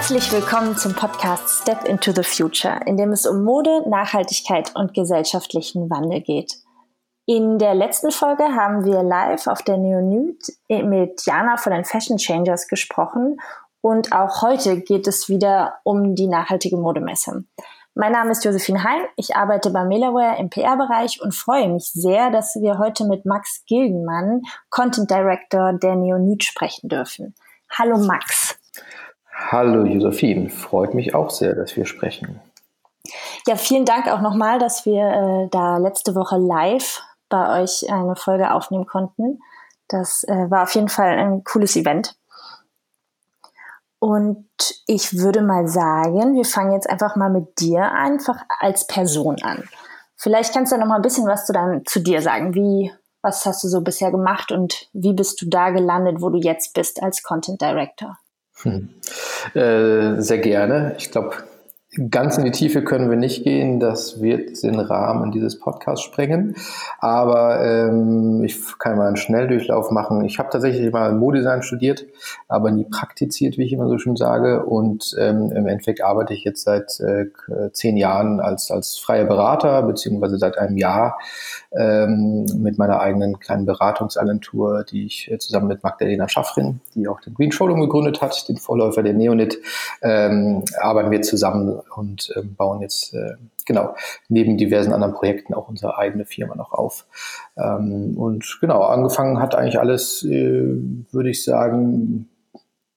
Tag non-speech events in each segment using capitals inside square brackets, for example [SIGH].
Herzlich willkommen zum Podcast Step into the Future, in dem es um Mode, Nachhaltigkeit und gesellschaftlichen Wandel geht. In der letzten Folge haben wir live auf der Neonyd mit Jana von den Fashion Changers gesprochen und auch heute geht es wieder um die nachhaltige Modemesse. Mein Name ist Josephine Hein, ich arbeite bei Melaware im PR-Bereich und freue mich sehr, dass wir heute mit Max Gildenmann, Content Director der Neonyd, sprechen dürfen. Hallo Max. Hallo Josephine, freut mich auch sehr, dass wir sprechen. Ja, vielen Dank auch nochmal, dass wir äh, da letzte Woche live bei euch eine Folge aufnehmen konnten. Das äh, war auf jeden Fall ein cooles Event. Und ich würde mal sagen, wir fangen jetzt einfach mal mit dir einfach als Person an. Vielleicht kannst du noch mal ein bisschen was zu, deinem, zu dir sagen. Wie, was hast du so bisher gemacht und wie bist du da gelandet, wo du jetzt bist als Content Director? Hm. Äh, sehr gerne. Ich glaube, Ganz in die Tiefe können wir nicht gehen, das wird den Rahmen dieses Podcasts sprengen. Aber ähm, ich kann mal einen Schnelldurchlauf machen. Ich habe tatsächlich mal Modedesign studiert, aber nie praktiziert, wie ich immer so schön sage. Und ähm, im Endeffekt arbeite ich jetzt seit äh, zehn Jahren als, als freier Berater, beziehungsweise seit einem Jahr ähm, mit meiner eigenen kleinen Beratungsagentur, die ich äh, zusammen mit Magdalena Schaffrin, die auch den Green Showroom gegründet hat, den Vorläufer der Neonit, ähm, arbeiten wir zusammen und ähm, bauen jetzt äh, genau neben diversen anderen Projekten auch unsere eigene Firma noch auf. Ähm, und genau, angefangen hat eigentlich alles, äh, würde ich sagen,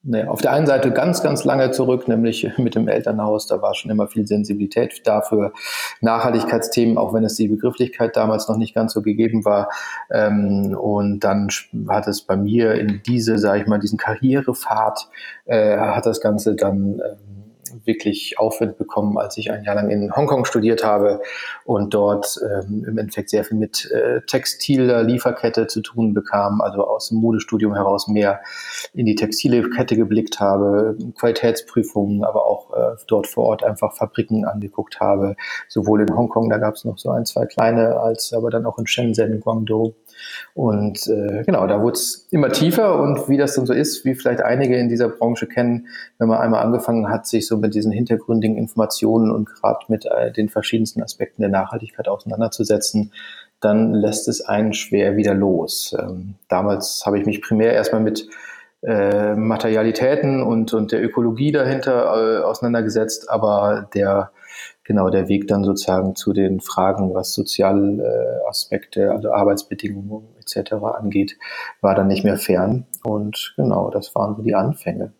naja, auf der einen Seite ganz, ganz lange zurück, nämlich [LAUGHS] mit dem Elternhaus. Da war schon immer viel Sensibilität dafür. Nachhaltigkeitsthemen, auch wenn es die Begrifflichkeit damals noch nicht ganz so gegeben war. Ähm, und dann hat es bei mir in diese, sage ich mal, diesen Karrierepfad, äh, hat das Ganze dann ähm, wirklich Aufwind bekommen, als ich ein Jahr lang in Hongkong studiert habe und dort ähm, im Endeffekt sehr viel mit äh, textiler Lieferkette zu tun bekam, also aus dem Modestudium heraus mehr in die textile Kette geblickt habe, Qualitätsprüfungen, aber auch äh, dort vor Ort einfach Fabriken angeguckt habe, sowohl in Hongkong, da gab es noch so ein, zwei kleine, als aber dann auch in Shenzhen, Guangzhou und äh, genau, da wurde es immer tiefer und wie das dann so ist, wie vielleicht einige in dieser Branche kennen, wenn man einmal angefangen hat, sich so mit diesen hintergründigen Informationen und gerade mit äh, den verschiedensten Aspekten der Nachhaltigkeit auseinanderzusetzen, dann lässt es einen schwer wieder los. Ähm, damals habe ich mich primär erstmal mit äh, Materialitäten und, und der Ökologie dahinter äh, auseinandergesetzt, aber der genau der Weg dann sozusagen zu den Fragen, was soziale äh, Aspekte, also Arbeitsbedingungen etc. angeht, war dann nicht mehr fern. Und genau, das waren so die Anfänge.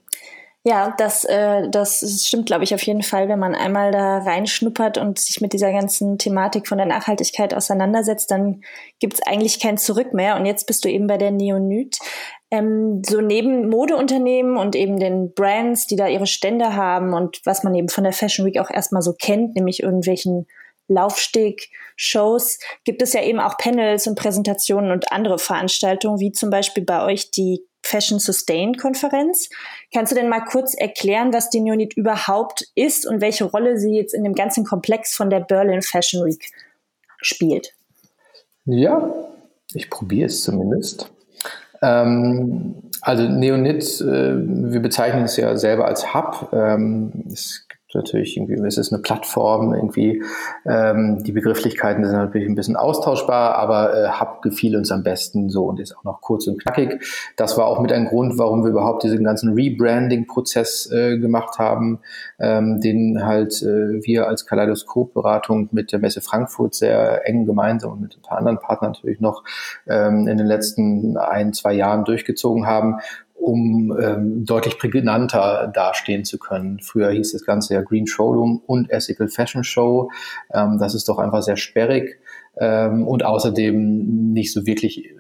Ja, das, äh, das stimmt, glaube ich, auf jeden Fall, wenn man einmal da reinschnuppert und sich mit dieser ganzen Thematik von der Nachhaltigkeit auseinandersetzt, dann gibt es eigentlich kein Zurück mehr. Und jetzt bist du eben bei der Neonyt. Ähm, so neben Modeunternehmen und eben den Brands, die da ihre Stände haben und was man eben von der Fashion Week auch erstmal so kennt, nämlich irgendwelchen Laufsteg-Shows, gibt es ja eben auch Panels und Präsentationen und andere Veranstaltungen, wie zum Beispiel bei euch die Fashion Sustain Konferenz. Kannst du denn mal kurz erklären, was die Neonit überhaupt ist und welche Rolle sie jetzt in dem ganzen Komplex von der Berlin Fashion Week spielt? Ja, ich probiere es zumindest. Ähm, also Neonit, äh, wir bezeichnen es ja selber als Hub. Ähm, es natürlich irgendwie, es ist eine Plattform, irgendwie ähm, die Begrifflichkeiten sind natürlich ein bisschen austauschbar, aber äh, Hub gefiel uns am besten so und ist auch noch kurz und knackig. Das war auch mit ein Grund, warum wir überhaupt diesen ganzen Rebranding-Prozess äh, gemacht haben, ähm, den halt äh, wir als Kaleidoskop-Beratung mit der Messe Frankfurt sehr eng gemeinsam und mit ein paar anderen Partnern natürlich noch ähm, in den letzten ein, zwei Jahren durchgezogen haben um ähm, deutlich prägnanter dastehen zu können. Früher hieß das Ganze ja Green Showroom und Ethical Fashion Show. Ähm, das ist doch einfach sehr sperrig ähm, und außerdem nicht so wirklich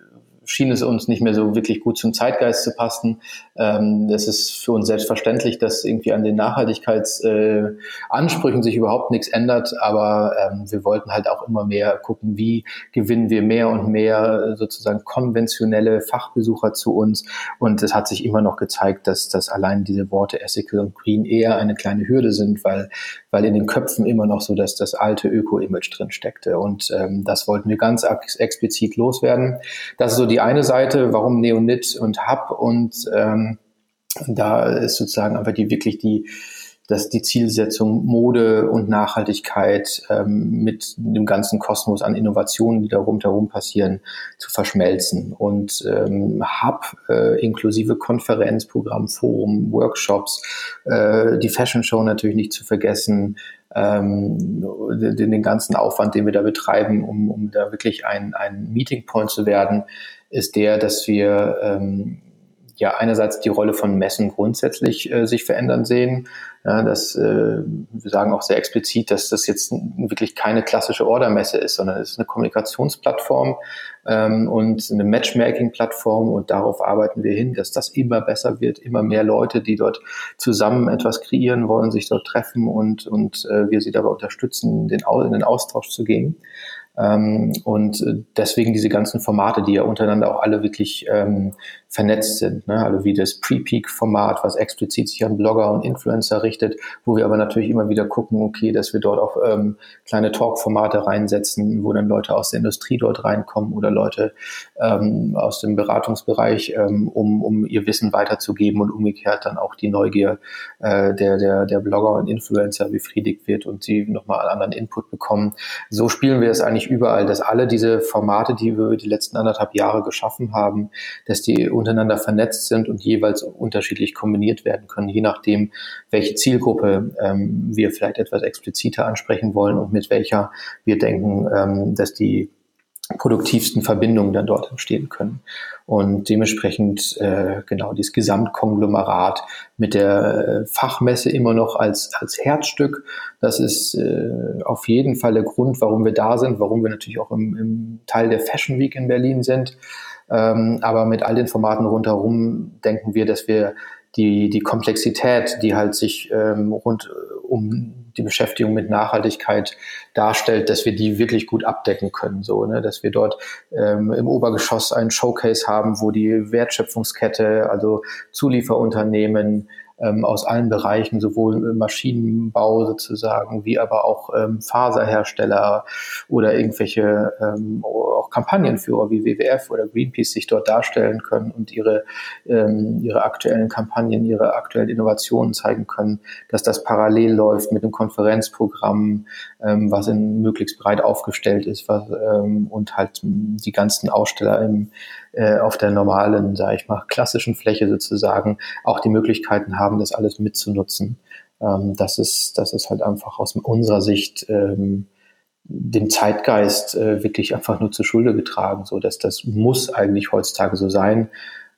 schien es uns nicht mehr so wirklich gut zum Zeitgeist zu passen. Ähm, ist für uns selbstverständlich, dass irgendwie an den Nachhaltigkeitsansprüchen äh, sich überhaupt nichts ändert, aber ähm, wir wollten halt auch immer mehr gucken, wie gewinnen wir mehr und mehr sozusagen konventionelle Fachbesucher zu uns. Und es hat sich immer noch gezeigt, dass, dass allein diese Worte Ethical und Green eher eine kleine Hürde sind, weil, weil in den Köpfen immer noch so dass das alte Öko-Image drin steckte. Und ähm, das wollten wir ganz explizit loswerden. Das ist so die die eine Seite, warum Neonit und Hub und ähm, da ist sozusagen einfach die wirklich die dass die Zielsetzung Mode und Nachhaltigkeit ähm, mit dem ganzen Kosmos an Innovationen, die da rundherum passieren, zu verschmelzen. Und ähm, Hub äh, inklusive Konferenzprogramm, Forum, Workshops, äh, die Fashion Show natürlich nicht zu vergessen, ähm, den, den ganzen Aufwand, den wir da betreiben, um, um da wirklich ein, ein Meeting Point zu werden, ist der, dass wir ähm, ja einerseits die Rolle von Messen grundsätzlich äh, sich verändern sehen. Ja, das, äh, wir sagen auch sehr explizit, dass das jetzt wirklich keine klassische Ordermesse ist, sondern es ist eine Kommunikationsplattform ähm, und eine Matchmaking-Plattform und darauf arbeiten wir hin, dass das immer besser wird, immer mehr Leute, die dort zusammen etwas kreieren wollen, sich dort treffen und, und äh, wir sie dabei unterstützen, den, in den Austausch zu gehen. Ähm, und äh, deswegen diese ganzen Formate, die ja untereinander auch alle wirklich ähm, vernetzt sind. Ne? Also wie das Pre-Peak-Format, was explizit sich an Blogger und Influencer richtet, wo wir aber natürlich immer wieder gucken, okay, dass wir dort auch ähm, kleine Talk-Formate reinsetzen, wo dann Leute aus der Industrie dort reinkommen oder Leute ähm, aus dem Beratungsbereich, ähm, um, um ihr Wissen weiterzugeben und umgekehrt dann auch die Neugier äh, der, der, der Blogger und Influencer befriedigt wird und sie nochmal einen anderen Input bekommen. So spielen wir es eigentlich eigentlich überall, dass alle diese Formate, die wir die letzten anderthalb Jahre geschaffen haben, dass die untereinander vernetzt sind und jeweils unterschiedlich kombiniert werden können, je nachdem, welche Zielgruppe ähm, wir vielleicht etwas expliziter ansprechen wollen und mit welcher wir denken, ähm, dass die produktivsten Verbindungen dann dort entstehen können. Und dementsprechend äh, genau dieses Gesamtkonglomerat mit der äh, Fachmesse immer noch als, als Herzstück. Das ist äh, auf jeden Fall der Grund, warum wir da sind, warum wir natürlich auch im, im Teil der Fashion Week in Berlin sind. Ähm, aber mit all den Formaten rundherum denken wir, dass wir die, die Komplexität, die halt sich ähm, rund um die Beschäftigung mit Nachhaltigkeit darstellt, dass wir die wirklich gut abdecken können. So, ne? Dass wir dort ähm, im Obergeschoss ein Showcase haben, wo die Wertschöpfungskette, also Zulieferunternehmen, ähm, aus allen Bereichen, sowohl Maschinenbau sozusagen, wie aber auch ähm, Faserhersteller oder irgendwelche ähm, auch Kampagnenführer wie WWF oder Greenpeace sich dort darstellen können und ihre, ähm, ihre aktuellen Kampagnen, ihre aktuellen Innovationen zeigen können, dass das parallel läuft mit einem Konferenzprogramm, ähm, was in möglichst breit aufgestellt ist was, ähm, und halt die ganzen Aussteller im äh, auf der normalen, sage ich mal, klassischen Fläche sozusagen auch die Möglichkeiten haben, das alles mitzunutzen. Ähm, das, ist, das ist halt einfach aus unserer Sicht ähm, dem Zeitgeist äh, wirklich einfach nur zur Schulde getragen, so dass das muss eigentlich heutzutage so sein.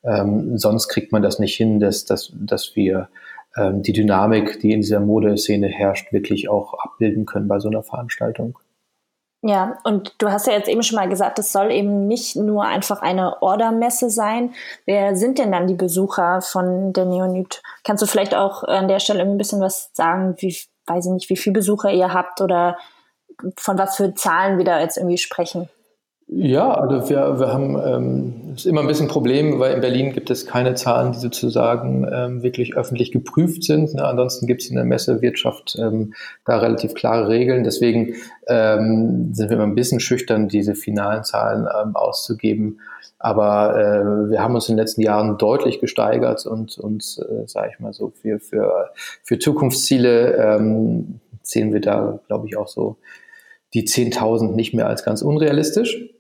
Ähm, sonst kriegt man das nicht hin, dass, dass, dass wir ähm, die Dynamik, die in dieser Modeszene herrscht, wirklich auch abbilden können bei so einer Veranstaltung. Ja, und du hast ja jetzt eben schon mal gesagt, es soll eben nicht nur einfach eine Ordermesse sein. Wer sind denn dann die Besucher von der Neonit? Kannst du vielleicht auch an der Stelle ein bisschen was sagen, wie, weiß ich nicht, wie viele Besucher ihr habt oder von was für Zahlen wir da jetzt irgendwie sprechen? Ja, also wir, wir haben ähm, ist immer ein bisschen ein Problem, weil in Berlin gibt es keine Zahlen, die sozusagen ähm, wirklich öffentlich geprüft sind. Ne? Ansonsten gibt es in der Messewirtschaft ähm, da relativ klare Regeln. Deswegen ähm, sind wir immer ein bisschen schüchtern, diese finalen Zahlen ähm, auszugeben. Aber äh, wir haben uns in den letzten Jahren deutlich gesteigert und uns, äh, sage ich mal so, für, für, für Zukunftsziele ähm, sehen wir da, glaube ich, auch so die 10.000 nicht mehr als ganz unrealistisch.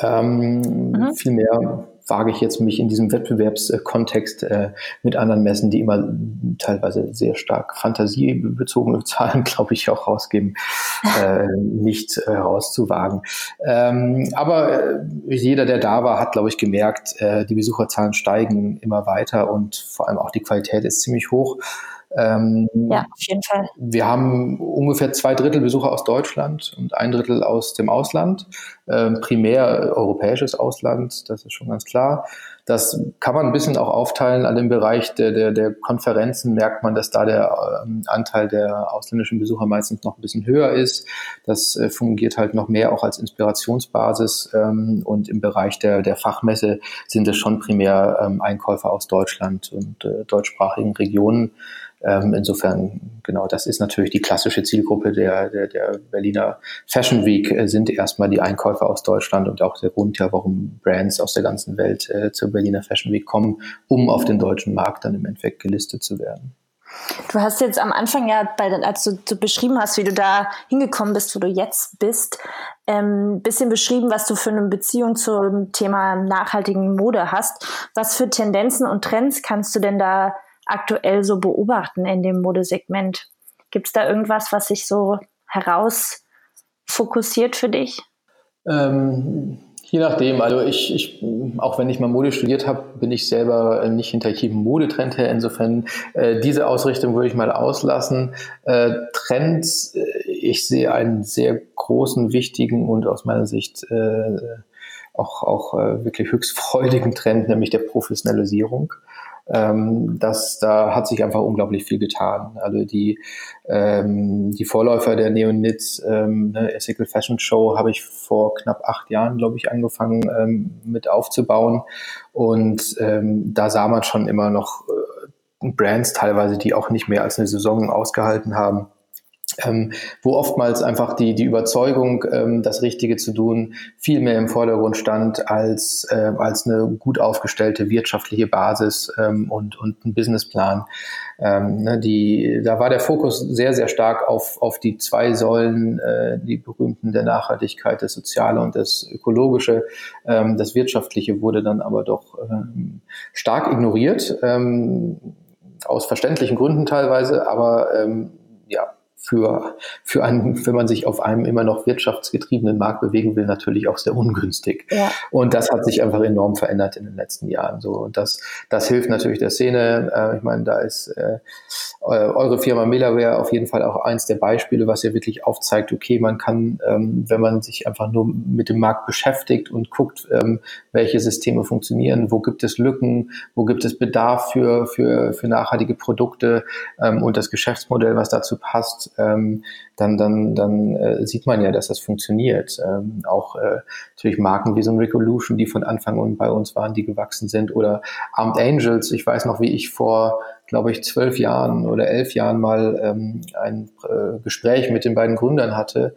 Ähm, mhm. Vielmehr wage ich jetzt mich in diesem Wettbewerbskontext äh, mit anderen Messen, die immer teilweise sehr stark fantasiebezogene [LAUGHS] Zahlen, glaube ich, auch rausgeben, äh, nicht äh, rauszuwagen. Ähm, aber äh, jeder, der da war, hat, glaube ich, gemerkt, äh, die Besucherzahlen steigen immer weiter und vor allem auch die Qualität ist ziemlich hoch. Ähm, ja, auf jeden Fall. Wir haben ungefähr zwei Drittel Besucher aus Deutschland und ein Drittel aus dem Ausland. Ähm, primär europäisches Ausland, das ist schon ganz klar. Das kann man ein bisschen auch aufteilen. An dem Bereich der, der, der Konferenzen merkt man, dass da der ähm, Anteil der ausländischen Besucher meistens noch ein bisschen höher ist. Das äh, fungiert halt noch mehr auch als Inspirationsbasis. Ähm, und im Bereich der, der Fachmesse sind es schon primär ähm, Einkäufer aus Deutschland und äh, deutschsprachigen Regionen Ähm, insofern, genau, das ist natürlich die klassische Zielgruppe der, der, der Berliner Fashion Week, äh, sind erstmal die Einkäufer aus Deutschland und auch der Grund ja, warum Brands aus der ganzen Welt äh, zur Berliner Fashion Week kommen, um auf den deutschen Markt dann im Endeffekt gelistet zu werden. Du hast jetzt am Anfang ja, bei, als du, du beschrieben hast, wie du da hingekommen bist, wo du jetzt bist, ein ähm, bisschen beschrieben, was du für eine Beziehung zum Thema nachhaltigen Mode hast. Was für Tendenzen und Trends kannst du denn da aktuell so beobachten in dem Modesegment? Gibt es da irgendwas, was sich so herausfokussiert für dich? Ähm, Je nachdem, also ich, ich, auch wenn ich mal Mode studiert habe, bin ich selber nicht hinter jedem Modetrend her. Insofern äh, diese Ausrichtung würde ich mal auslassen. Äh, Trends, äh, ich sehe einen sehr großen, wichtigen und aus meiner Sicht äh, auch, auch äh, wirklich höchst freudigen Trend, nämlich der Professionalisierung ähm, dass da hat sich einfach unglaublich viel getan. Also die, ähm, die Vorläufer der Neonits, ähm, ne, Ethical Fashion Show, habe ich vor knapp acht Jahren, glaube ich, angefangen ähm, mit aufzubauen. Und ähm, da sah man schon immer noch äh, Brands teilweise, die auch nicht mehr als eine Saison ausgehalten haben ähm, wo oftmals einfach die, die Überzeugung, ähm, das Richtige zu tun, viel mehr im Vordergrund stand als, äh, als eine gut aufgestellte wirtschaftliche Basis ähm, und, und ein Businessplan. Ähm, ne, die, da war der Fokus sehr, sehr stark auf, auf die zwei Säulen, äh, die berühmten der Nachhaltigkeit, das Soziale und das Ökologische. Ähm, das Wirtschaftliche wurde dann aber doch ähm, stark ignoriert, aus verständlichen Gründen teilweise, aber ja, für, für einen, wenn man sich auf einem immer noch wirtschaftsgetriebenen Markt bewegen will, natürlich auch sehr ungünstig. Ja. Und das hat sich einfach enorm verändert in den letzten Jahren. So und das, das hilft natürlich der Szene. Äh, ich meine, da ist äh, eure Firma Melaware auf jeden Fall auch eins der Beispiele, was ja wirklich aufzeigt, okay, man kann, ähm, wenn man sich einfach nur mit dem Markt beschäftigt und guckt, ähm, welche Systeme funktionieren, wo gibt es Lücken, wo gibt es Bedarf für, für, für nachhaltige Produkte ähm, und das Geschäftsmodell, was dazu passt, ähm, dann, dann, dann äh, sieht man ja, dass das funktioniert. Ähm, auch äh, natürlich Marken wie so ein Revolution, die von Anfang an bei uns waren, die gewachsen sind, oder Armed Angels. Ich weiß noch, wie ich vor, glaube ich, zwölf Jahren oder elf Jahren mal ähm, ein äh, Gespräch mit den beiden Gründern hatte,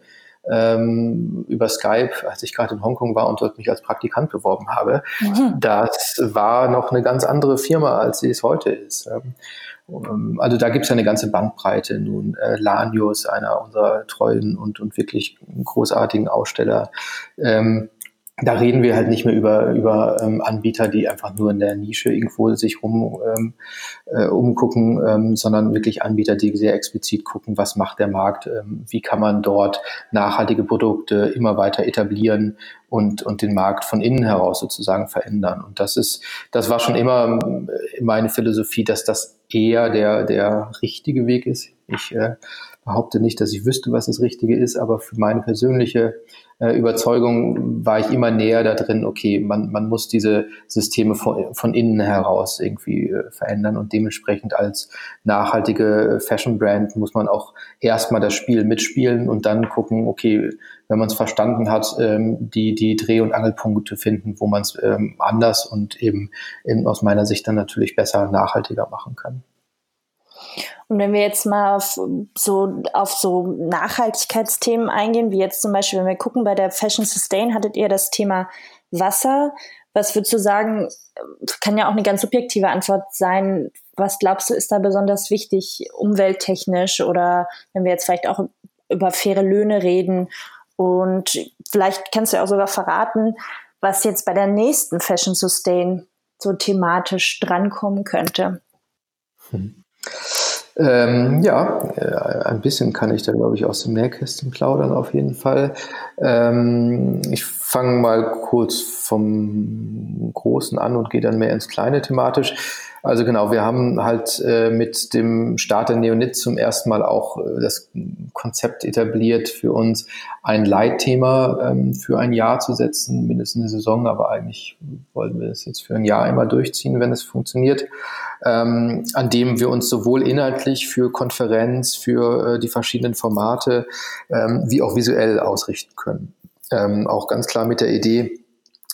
ähm, über Skype, als ich gerade in Hongkong war und dort mich als Praktikant beworben habe. Mhm. Das war noch eine ganz andere Firma, als sie es heute ist. Ähm, also da gibt es ja eine ganze Bandbreite. Nun, äh, Lanius, einer unserer treuen und, und wirklich großartigen Aussteller, ähm, da reden wir halt nicht mehr über, über ähm, Anbieter, die einfach nur in der Nische irgendwo sich rum ähm, äh, umgucken, ähm, sondern wirklich Anbieter, die sehr explizit gucken, was macht der Markt, ähm, wie kann man dort nachhaltige Produkte immer weiter etablieren und, und den Markt von innen heraus sozusagen verändern. Und das ist, das war schon immer äh, meine Philosophie, dass das eher der, der richtige Weg ist. Ich äh, behaupte nicht, dass ich wüsste, was das Richtige ist, aber für meine persönliche äh, Überzeugung war ich immer näher da drin, okay, man, man muss diese Systeme von, von innen heraus irgendwie äh, verändern und dementsprechend als nachhaltige Fashion Brand muss man auch erstmal das Spiel mitspielen und dann gucken, okay, wenn man es verstanden hat, ähm, die, die Dreh- und Angelpunkte finden, wo man es ähm, anders und eben in, aus meiner Sicht dann natürlich besser nachhaltiger machen kann. Und wenn wir jetzt mal auf so, auf so Nachhaltigkeitsthemen eingehen, wie jetzt zum Beispiel, wenn wir gucken, bei der Fashion Sustain hattet ihr das Thema Wasser. Was würdest du sagen, kann ja auch eine ganz subjektive Antwort sein. Was glaubst du, ist da besonders wichtig, umwelttechnisch oder wenn wir jetzt vielleicht auch über faire Löhne reden? Und vielleicht kannst du ja auch sogar verraten, was jetzt bei der nächsten Fashion Sustain so thematisch drankommen könnte. Hm. Ähm, ja, äh, ein bisschen kann ich da, glaube ich, aus dem Nähkästchen plaudern auf jeden Fall. Ähm, ich fange mal kurz vom Großen an und gehe dann mehr ins Kleine thematisch. Also genau, wir haben halt äh, mit dem Start der Neonit zum ersten Mal auch äh, das Konzept etabliert für uns, ein Leitthema ähm, für ein Jahr zu setzen, mindestens eine Saison, aber eigentlich wollen wir es jetzt für ein Jahr immer durchziehen, wenn es funktioniert, ähm, an dem wir uns sowohl inhaltlich für Konferenz, für äh, die verschiedenen Formate ähm, wie auch visuell ausrichten können. Ähm, auch ganz klar mit der Idee,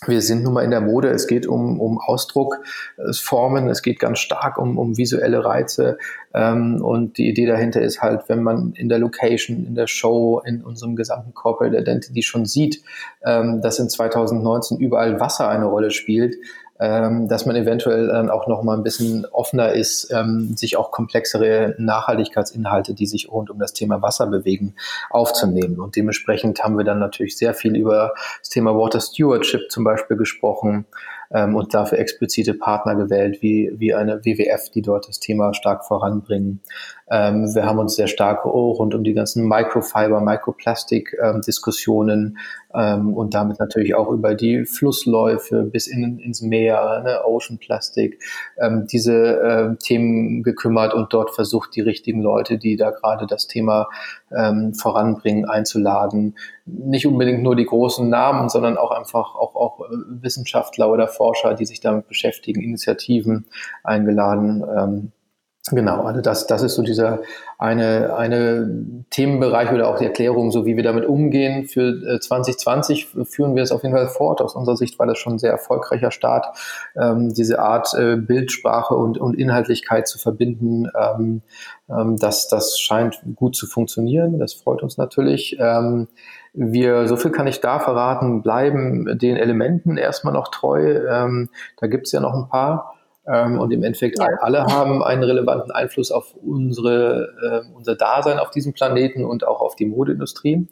wir sind nun mal in der Mode, es geht um, um Ausdrucksformen, es geht ganz stark um, um visuelle Reize. Ähm, und die Idee dahinter ist halt, wenn man in der Location, in der Show, in unserem gesamten Corporate Identity schon sieht, ähm, dass in 2019 überall Wasser eine Rolle spielt, ähm, dass man eventuell dann auch noch mal ein bisschen offener ist, ähm, sich auch komplexere Nachhaltigkeitsinhalte, die sich rund um das Thema Wasser bewegen, aufzunehmen. Und dementsprechend haben wir dann natürlich sehr viel über das Thema Water Stewardship zum Beispiel gesprochen ähm, und dafür explizite Partner gewählt, wie, wie eine WWF, die dort das Thema stark voranbringen. Ähm, wir haben uns sehr stark rund um die ganzen Microfiber, Microplastik-Diskussionen ähm, und damit natürlich auch über die Flussläufe bis in, ins Meer, ne, Ocean Plastic, ähm, diese äh, Themen gekümmert und dort versucht, die richtigen Leute, die da gerade das Thema ähm, voranbringen, einzuladen. Nicht unbedingt nur die großen Namen, sondern auch einfach auch, auch äh, Wissenschaftler oder Forscher, die sich damit beschäftigen, Initiativen eingeladen. Ähm, Genau, also das, das ist so dieser eine, eine Themenbereich oder auch die Erklärung, so wie wir damit umgehen. Für 2020 äh, führen wir es auf jeden Fall fort. Aus unserer Sicht war das schon ein sehr erfolgreicher Start, ähm, diese Art äh, Bildsprache und, und Inhaltlichkeit zu verbinden. Ähm, ähm, das, das scheint gut zu funktionieren. Das freut uns natürlich. Ähm, wir, so viel kann ich da verraten, bleiben den Elementen erstmal noch treu. Ähm, da gibt's ja noch ein paar. Ähm, und im Endeffekt ja. alle haben einen relevanten Einfluss auf unsere, äh, unser Dasein auf diesem Planeten und auch auf die Modeindustrie.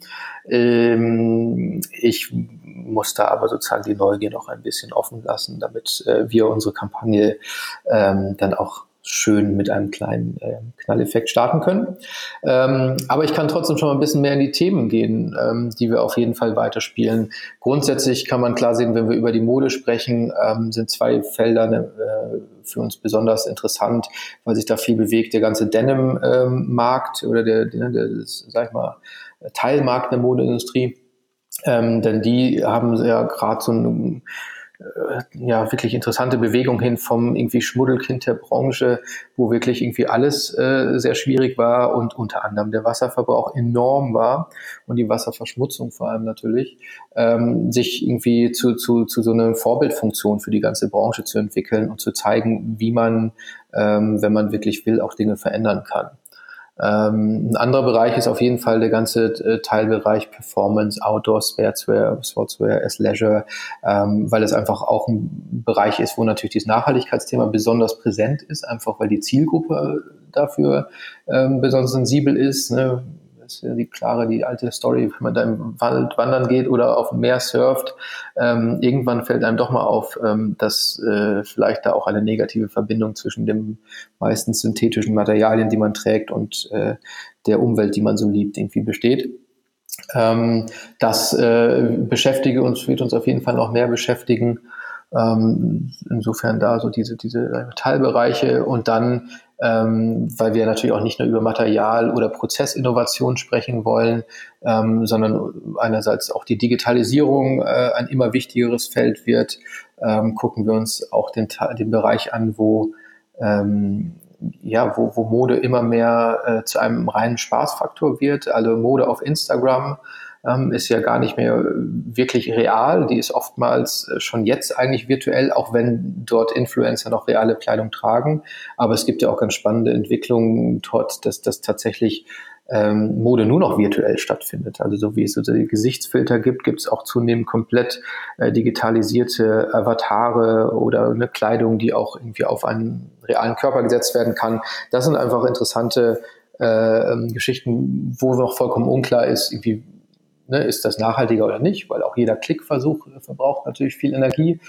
Ähm, ich muss da aber sozusagen die Neugier noch ein bisschen offen lassen, damit äh, wir unsere Kampagne ähm, dann auch schön mit einem kleinen äh, Knalleffekt starten können. Ähm, aber ich kann trotzdem schon mal ein bisschen mehr in die Themen gehen, ähm, die wir auf jeden Fall weiterspielen. Grundsätzlich kann man klar sehen, wenn wir über die Mode sprechen, ähm, sind zwei Felder äh, für uns besonders interessant, weil sich da viel bewegt. Der ganze Denim-Markt oder der, der, der sag ich mal, Teilmarkt der Modeindustrie. Ähm, denn die haben ja gerade so ein ja wirklich interessante Bewegung hin vom irgendwie Schmuddelkind der Branche, wo wirklich irgendwie alles äh, sehr schwierig war und unter anderem der Wasserverbrauch enorm war und die Wasserverschmutzung vor allem natürlich, ähm, sich irgendwie zu, zu, zu so einer Vorbildfunktion für die ganze Branche zu entwickeln und zu zeigen, wie man, ähm, wenn man wirklich will, auch Dinge verändern kann. Ähm, ein anderer Bereich ist auf jeden Fall der ganze äh, Teilbereich Performance, Outdoor, Sportswear, Sportswear as Leisure, ähm, weil es einfach auch ein Bereich ist, wo natürlich dieses Nachhaltigkeitsthema besonders präsent ist, einfach weil die Zielgruppe dafür ähm, besonders sensibel ist. Ne? Ist ja die klare, die alte Story, wenn man da im Wald wandern geht oder auf dem Meer surft, ähm, irgendwann fällt einem doch mal auf, ähm, dass äh, vielleicht da auch eine negative Verbindung zwischen dem meistens synthetischen Materialien, die man trägt und äh, der Umwelt, die man so liebt, irgendwie besteht. Ähm, das äh, beschäftige uns, wird uns auf jeden Fall noch mehr beschäftigen. Ähm, insofern da so diese, diese Teilbereiche und dann ähm, weil wir natürlich auch nicht nur über Material- oder Prozessinnovation sprechen wollen, ähm, sondern einerseits auch die Digitalisierung äh, ein immer wichtigeres Feld wird. Ähm, gucken wir uns auch den, den Bereich an, wo ähm, ja, wo, wo Mode immer mehr äh, zu einem reinen Spaßfaktor wird. Also Mode auf Instagram ähm, ist ja gar nicht mehr wirklich real. Die ist oftmals äh, schon jetzt eigentlich virtuell, auch wenn dort Influencer noch reale Kleidung tragen. Aber es gibt ja auch ganz spannende Entwicklungen dort, dass das tatsächlich ähm, Mode nur noch virtuell stattfindet. Also so wie es so die Gesichtsfilter gibt, gibt es auch zunehmend komplett äh, digitalisierte Avatare oder eine Kleidung, die auch irgendwie auf einen realen Körper gesetzt werden kann. Das sind einfach interessante äh, ähm, Geschichten, wo noch vollkommen unklar ist, irgendwie ne, ist das nachhaltiger oder nicht, weil auch jeder Klickversuch äh, verbraucht natürlich viel Energie,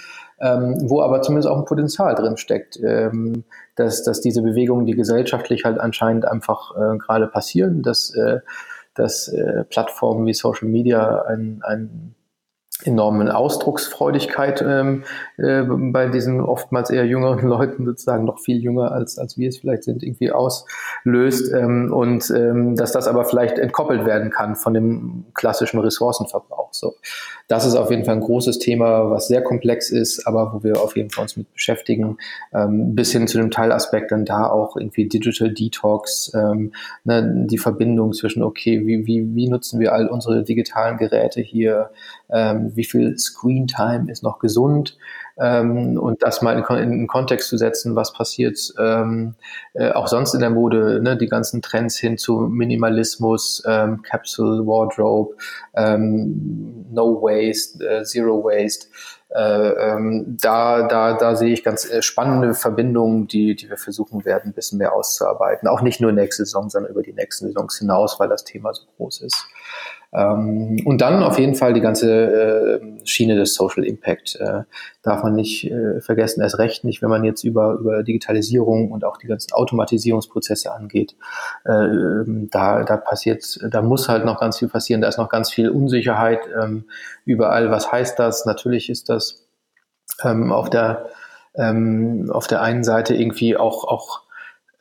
ähm, wo aber zumindest auch ein Potenzial drin steckt, ähm, dass, dass diese Bewegungen, die gesellschaftlich halt anscheinend einfach äh, gerade passieren, dass, äh, dass äh, Plattformen wie Social Media ein, ein enormen Ausdrucksfreudigkeit ähm, äh, bei diesen oftmals eher jüngeren [LAUGHS] Leuten, sozusagen noch viel jünger als, als wir es vielleicht sind, irgendwie auslöst ähm, und ähm, dass das aber vielleicht entkoppelt werden kann von dem klassischen Ressourcenverbrauch. So, das ist auf jeden Fall ein großes Thema, was sehr komplex ist, aber wo wir auf jeden Fall uns mit beschäftigen, ähm, bis hin zu dem Teilaspekt dann da auch irgendwie Digital Detox, ähm, ne, die Verbindung zwischen, okay, wie, wie, wie nutzen wir all unsere digitalen Geräte hier, ähm, wie viel Screen Time ist noch gesund ähm, und das mal in, in den Kontext zu setzen, was passiert ähm, äh, auch sonst in der Mode, ne, die ganzen Trends hin zu Minimalismus, ähm, Capsule Wardrobe, ähm, No Waste, äh, Zero Waste. Äh, ähm, da, da, da sehe ich ganz äh, spannende Verbindungen, die, die wir versuchen werden, ein bisschen mehr auszuarbeiten. Auch nicht nur nächste Saison, sondern über die nächsten Saisons hinaus, weil das Thema so groß ist. Ähm, und dann auf jeden Fall die ganze äh, Schiene des Social Impact äh, darf man nicht äh, vergessen, erst recht nicht, wenn man jetzt über, über Digitalisierung und auch die ganzen Automatisierungsprozesse angeht. Äh, ähm, da, da passiert, da muss halt noch ganz viel passieren, da ist noch ganz viel Unsicherheit ähm, überall. Was heißt das? Natürlich ist das ähm, auf der ähm, auf der einen Seite irgendwie auch auch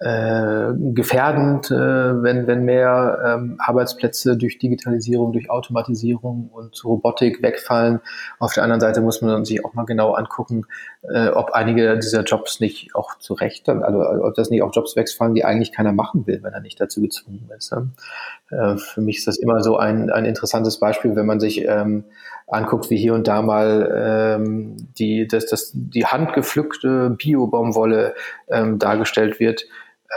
äh, gefährdend, äh, wenn, wenn mehr ähm, Arbeitsplätze durch Digitalisierung, durch Automatisierung und Robotik wegfallen. Auf der anderen Seite muss man sich auch mal genau angucken, äh, ob einige dieser Jobs nicht auch zu Recht, also ob das nicht auch Jobs wegfallen, die eigentlich keiner machen will, wenn er nicht dazu gezwungen ist. Ne? Äh, für mich ist das immer so ein, ein interessantes Beispiel, wenn man sich ähm, anguckt, wie hier und da mal ähm, die, das, das, die handgepflückte Bio-Baumwolle ähm, dargestellt wird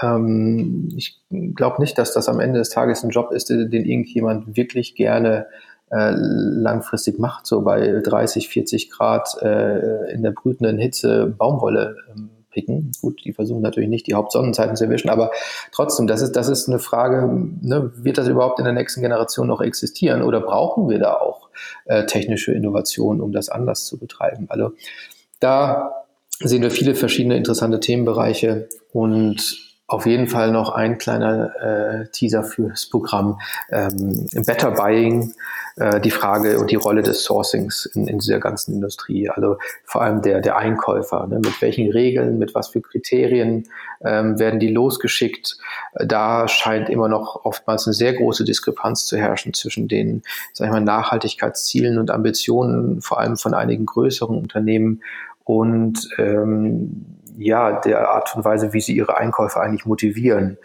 ähm, ich glaube nicht, dass das am Ende des Tages ein Job ist, den irgendjemand wirklich gerne äh, langfristig macht, so bei 30, 40 Grad äh, in der brütenden Hitze Baumwolle ähm, picken. Gut, die versuchen natürlich nicht die Hauptsonnenzeiten zu erwischen, aber trotzdem, das ist, das ist eine Frage, ne, wird das überhaupt in der nächsten Generation noch existieren oder brauchen wir da auch äh, technische Innovationen, um das anders zu betreiben? Also da sehen wir viele verschiedene interessante Themenbereiche und auf jeden Fall noch ein kleiner äh, Teaser fürs Programm. Ähm, Better Buying, äh, die Frage und die Rolle des Sourcings in, in dieser ganzen Industrie. Also vor allem der, der Einkäufer. Ne? Mit welchen Regeln, mit was für Kriterien ähm, werden die losgeschickt? Da scheint immer noch oftmals eine sehr große Diskrepanz zu herrschen zwischen den sag ich mal, Nachhaltigkeitszielen und Ambitionen, vor allem von einigen größeren Unternehmen und ähm, ja, der Art und Weise, wie sie ihre Einkäufer eigentlich motivieren,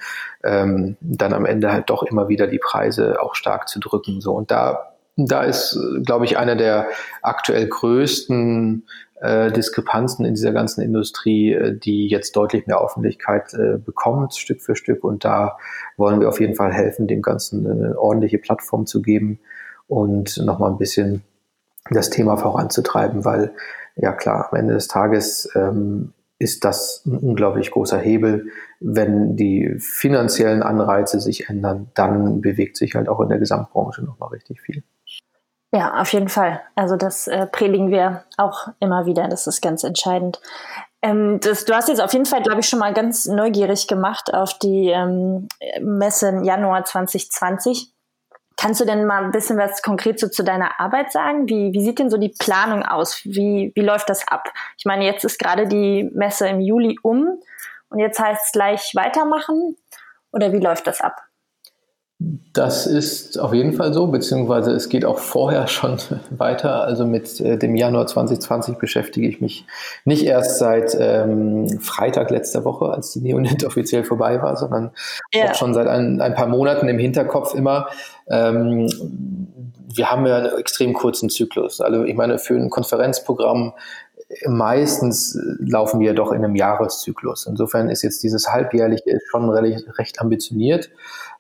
ähm, dann am Ende halt doch immer wieder die Preise auch stark zu drücken. So und da, da ist, glaube ich, einer der aktuell größten äh, Diskrepanzen in dieser ganzen Industrie, äh, die jetzt deutlich mehr Öffentlichkeit äh, bekommt, Stück für Stück. Und da wollen wir auf jeden Fall helfen, dem Ganzen eine ordentliche Plattform zu geben und nochmal ein bisschen das Thema voranzutreiben, weil ja klar, am Ende des Tages ähm, ist das ein unglaublich großer Hebel. Wenn die finanziellen Anreize sich ändern, dann bewegt sich halt auch in der Gesamtbranche nochmal richtig viel. Ja, auf jeden Fall. Also das äh, predigen wir auch immer wieder. Das ist ganz entscheidend. Ähm, das, du hast jetzt auf jeden Fall, glaube ich, schon mal ganz neugierig gemacht auf die ähm, Messe im Januar 2020. Kannst du denn mal ein bisschen was konkret so zu deiner Arbeit sagen? Wie, wie sieht denn so die Planung aus? Wie, wie läuft das ab? Ich meine, jetzt ist gerade die Messe im Juli um und jetzt heißt es gleich weitermachen oder wie läuft das ab? Das ist auf jeden Fall so, beziehungsweise es geht auch vorher [LAUGHS] schon weiter. Also mit äh, dem Januar 2020 beschäftige ich mich nicht erst seit ähm, Freitag letzter Woche, als die Neonet [LAUGHS] offiziell vorbei war, sondern ja. auch schon seit ein, ein, paar Monaten im Hinterkopf immer. Ähm, wir haben ja einen extrem kurzen Zyklus. Also ich meine, für ein Konferenzprogramm meistens laufen wir doch in einem Jahreszyklus. Insofern ist jetzt dieses halbjährliche schon recht ambitioniert.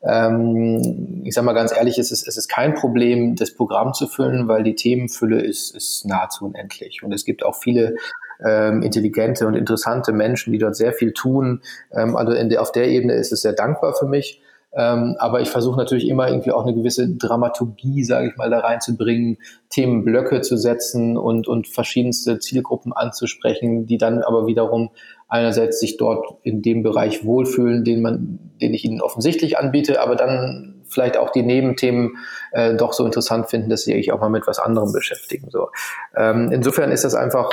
Ähm, ich sage mal ganz ehrlich, es ist, es ist kein Problem, das Programm zu füllen, weil die Themenfülle ist, ist nahezu unendlich. Und es gibt auch viele ähm, intelligente und interessante Menschen, die dort sehr viel tun. Ähm, also der, auf der Ebene ist es sehr dankbar für mich. Ähm, aber ich versuche natürlich immer irgendwie auch eine gewisse Dramaturgie, sage ich mal, da reinzubringen, Themenblöcke zu setzen und, und verschiedenste Zielgruppen anzusprechen, die dann aber wiederum einerseits sich dort in dem Bereich wohlfühlen, den man, den ich ihnen offensichtlich anbiete, aber dann vielleicht auch die Nebenthemen äh, doch so interessant finden, dass sie sich auch mal mit was anderem beschäftigen. So. Ähm, insofern ist das einfach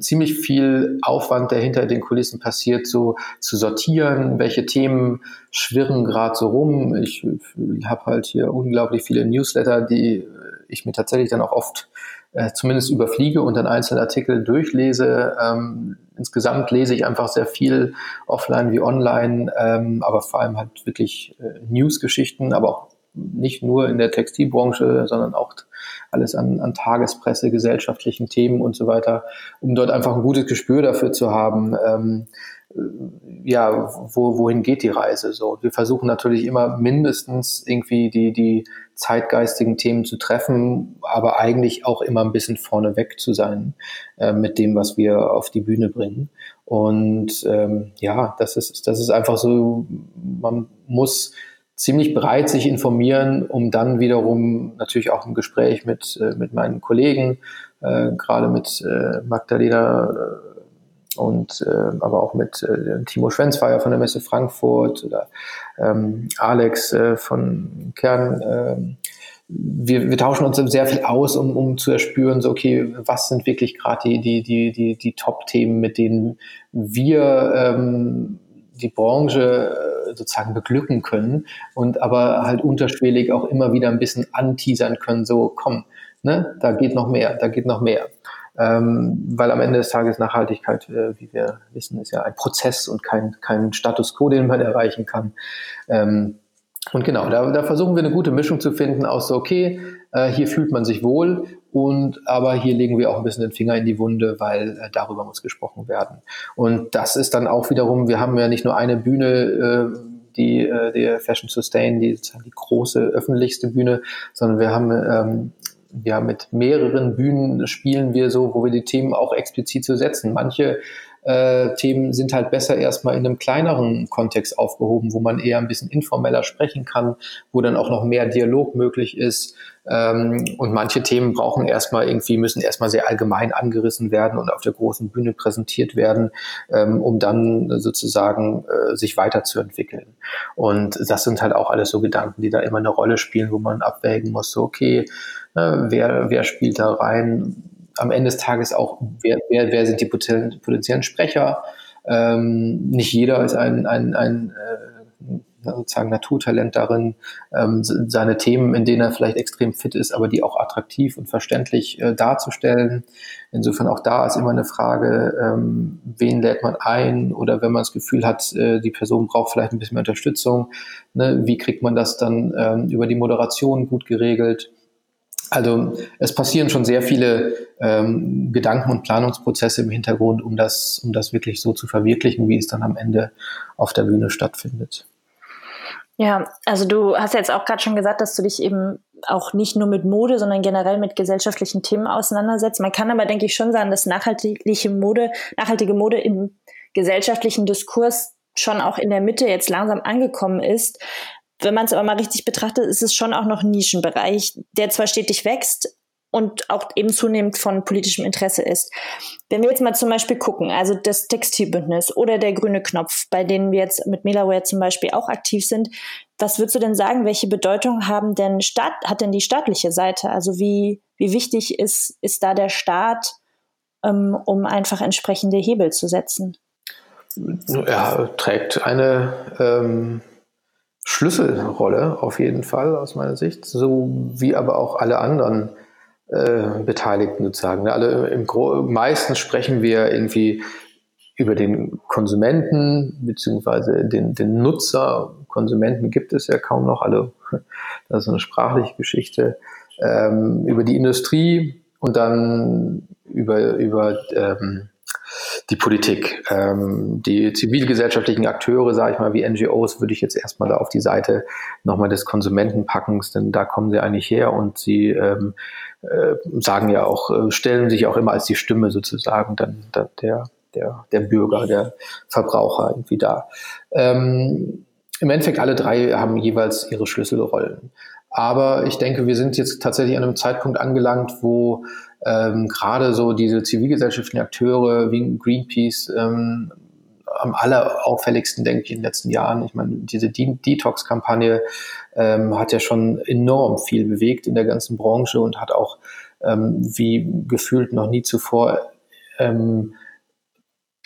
ziemlich viel Aufwand, der hinter den Kulissen passiert, so zu sortieren, welche Themen schwirren gerade so rum. Ich habe halt hier unglaublich viele Newsletter, die ich mir tatsächlich dann auch oft äh, zumindest überfliege und dann einzelne Artikel durchlese. Ähm, insgesamt lese ich einfach sehr viel offline wie online, ähm, aber vor allem halt wirklich äh, Newsgeschichten, aber auch nicht nur in der Textilbranche, sondern auch alles an, an Tagespresse, gesellschaftlichen Themen und so weiter, um dort einfach ein gutes Gespür dafür zu haben, ähm, ja, wo, wohin geht die Reise? So, wir versuchen natürlich immer mindestens irgendwie die, die zeitgeistigen Themen zu treffen, aber eigentlich auch immer ein bisschen vorneweg zu sein äh, mit dem, was wir auf die Bühne bringen. Und ähm, ja, das ist, das ist einfach so, man muss ziemlich bereit sich informieren, um dann wiederum natürlich auch im Gespräch mit, äh, mit meinen Kollegen, äh, gerade mit äh, Magdalena äh, und äh, aber auch mit äh, Timo Schwenzfeier von der Messe Frankfurt oder ähm, Alex äh, von Kern. Äh, wir, wir tauschen uns sehr viel aus, um, um zu erspüren, so okay, was sind wirklich gerade die, die, die, die, die Top-Themen, mit denen wir ähm, die Branche äh, sozusagen beglücken können und aber halt unterschwellig auch immer wieder ein bisschen anteasern können, so komm, ne, da geht noch mehr, da geht noch mehr. Ähm, weil am Ende des Tages Nachhaltigkeit, äh, wie wir wissen, ist ja ein Prozess und kein, kein Status quo, den man erreichen kann. Ähm, und genau, da, da versuchen wir eine gute Mischung zu finden aus so, okay, äh, hier fühlt man sich wohl und aber hier legen wir auch ein bisschen den Finger in die Wunde, weil äh, darüber muss gesprochen werden. Und das ist dann auch wiederum, wir haben ja nicht nur eine Bühne, äh, die, äh, die Fashion Sustain, die, die große öffentlichste Bühne, sondern wir haben ähm, ja, mit mehreren Bühnen spielen wir so, wo wir die Themen auch explizit zu setzen. Manche äh, Themen sind halt besser erstmal in einem kleineren Kontext aufgehoben, wo man eher ein bisschen informeller sprechen kann, wo dann auch noch mehr Dialog möglich ist. Ähm, und manche Themen brauchen erstmal irgendwie, müssen erstmal sehr allgemein angerissen werden und auf der großen Bühne präsentiert werden, ähm, um dann sozusagen äh, sich weiterzuentwickeln. Und das sind halt auch alles so Gedanken, die da immer eine Rolle spielen, wo man abwägen muss, so okay, wer, wer spielt da rein, am Ende des Tages auch, wer, wer, wer sind die potenziellen Sprecher. Ähm, nicht jeder ist ein, ein, ein äh, sozusagen Naturtalent darin, ähm, seine Themen, in denen er vielleicht extrem fit ist, aber die auch attraktiv und verständlich äh, darzustellen. Insofern auch da ist immer eine Frage, ähm, wen lädt man ein oder wenn man das Gefühl hat, äh, die Person braucht vielleicht ein bisschen mehr Unterstützung, ne, wie kriegt man das dann ähm, über die Moderation gut geregelt? Also es passieren schon sehr viele ähm, Gedanken und Planungsprozesse im Hintergrund, um das, um das wirklich so zu verwirklichen, wie es dann am Ende auf der Bühne stattfindet. Ja, also du hast jetzt auch gerade schon gesagt, dass du dich eben auch nicht nur mit Mode, sondern generell mit gesellschaftlichen Themen auseinandersetzt. Man kann aber, denke ich, schon sagen, dass nachhaltige Mode, nachhaltige Mode im gesellschaftlichen Diskurs schon auch in der Mitte jetzt langsam angekommen ist wenn man es aber mal richtig betrachtet, ist es schon auch noch ein Nischenbereich, der zwar stetig wächst und auch eben zunehmend von politischem Interesse ist. Wenn wir jetzt mal zum Beispiel gucken, also das Textilbündnis oder der grüne Knopf, bei denen wir jetzt mit Melaware zum Beispiel auch aktiv sind, was würdest du denn sagen, welche Bedeutung haben denn Staat, hat denn die staatliche Seite? Also wie, wie wichtig ist, ist da der Staat, ähm, um einfach entsprechende Hebel zu setzen? Ja, trägt eine ähm, Schlüsselrolle auf jeden Fall aus meiner Sicht, so wie aber auch alle anderen äh, Beteiligten sozusagen. Alle im Gro meistens sprechen wir irgendwie über den Konsumenten beziehungsweise den, den Nutzer. Konsumenten gibt es ja kaum noch alle. [LAUGHS] Das ist eine sprachliche Geschichte. Ähm, über die Industrie und dann über, über ähm, die Politik. Ähm, die zivilgesellschaftlichen Akteure, sage ich mal, wie NGOs, würde ich jetzt erstmal da auf die Seite nochmal des Konsumenten packen, denn da kommen sie eigentlich her und sie ähm, äh, sagen ja auch, äh, stellen sich auch immer als die Stimme sozusagen dann, dann der, der, der Bürger, der Verbraucher irgendwie da. Ähm, Im Endeffekt alle drei haben jeweils ihre Schlüsselrollen. Aber ich denke, wir sind jetzt tatsächlich an einem Zeitpunkt angelangt, wo ähm, gerade so diese zivilgesellschaftlichen Akteure wie Greenpeace ähm, am allerauffälligsten, denke ich, in den letzten Jahren. Ich meine, diese De Detox-Kampagne ähm, hat ja schon enorm viel bewegt in der ganzen Branche und hat auch ähm, wie gefühlt noch nie zuvor ähm,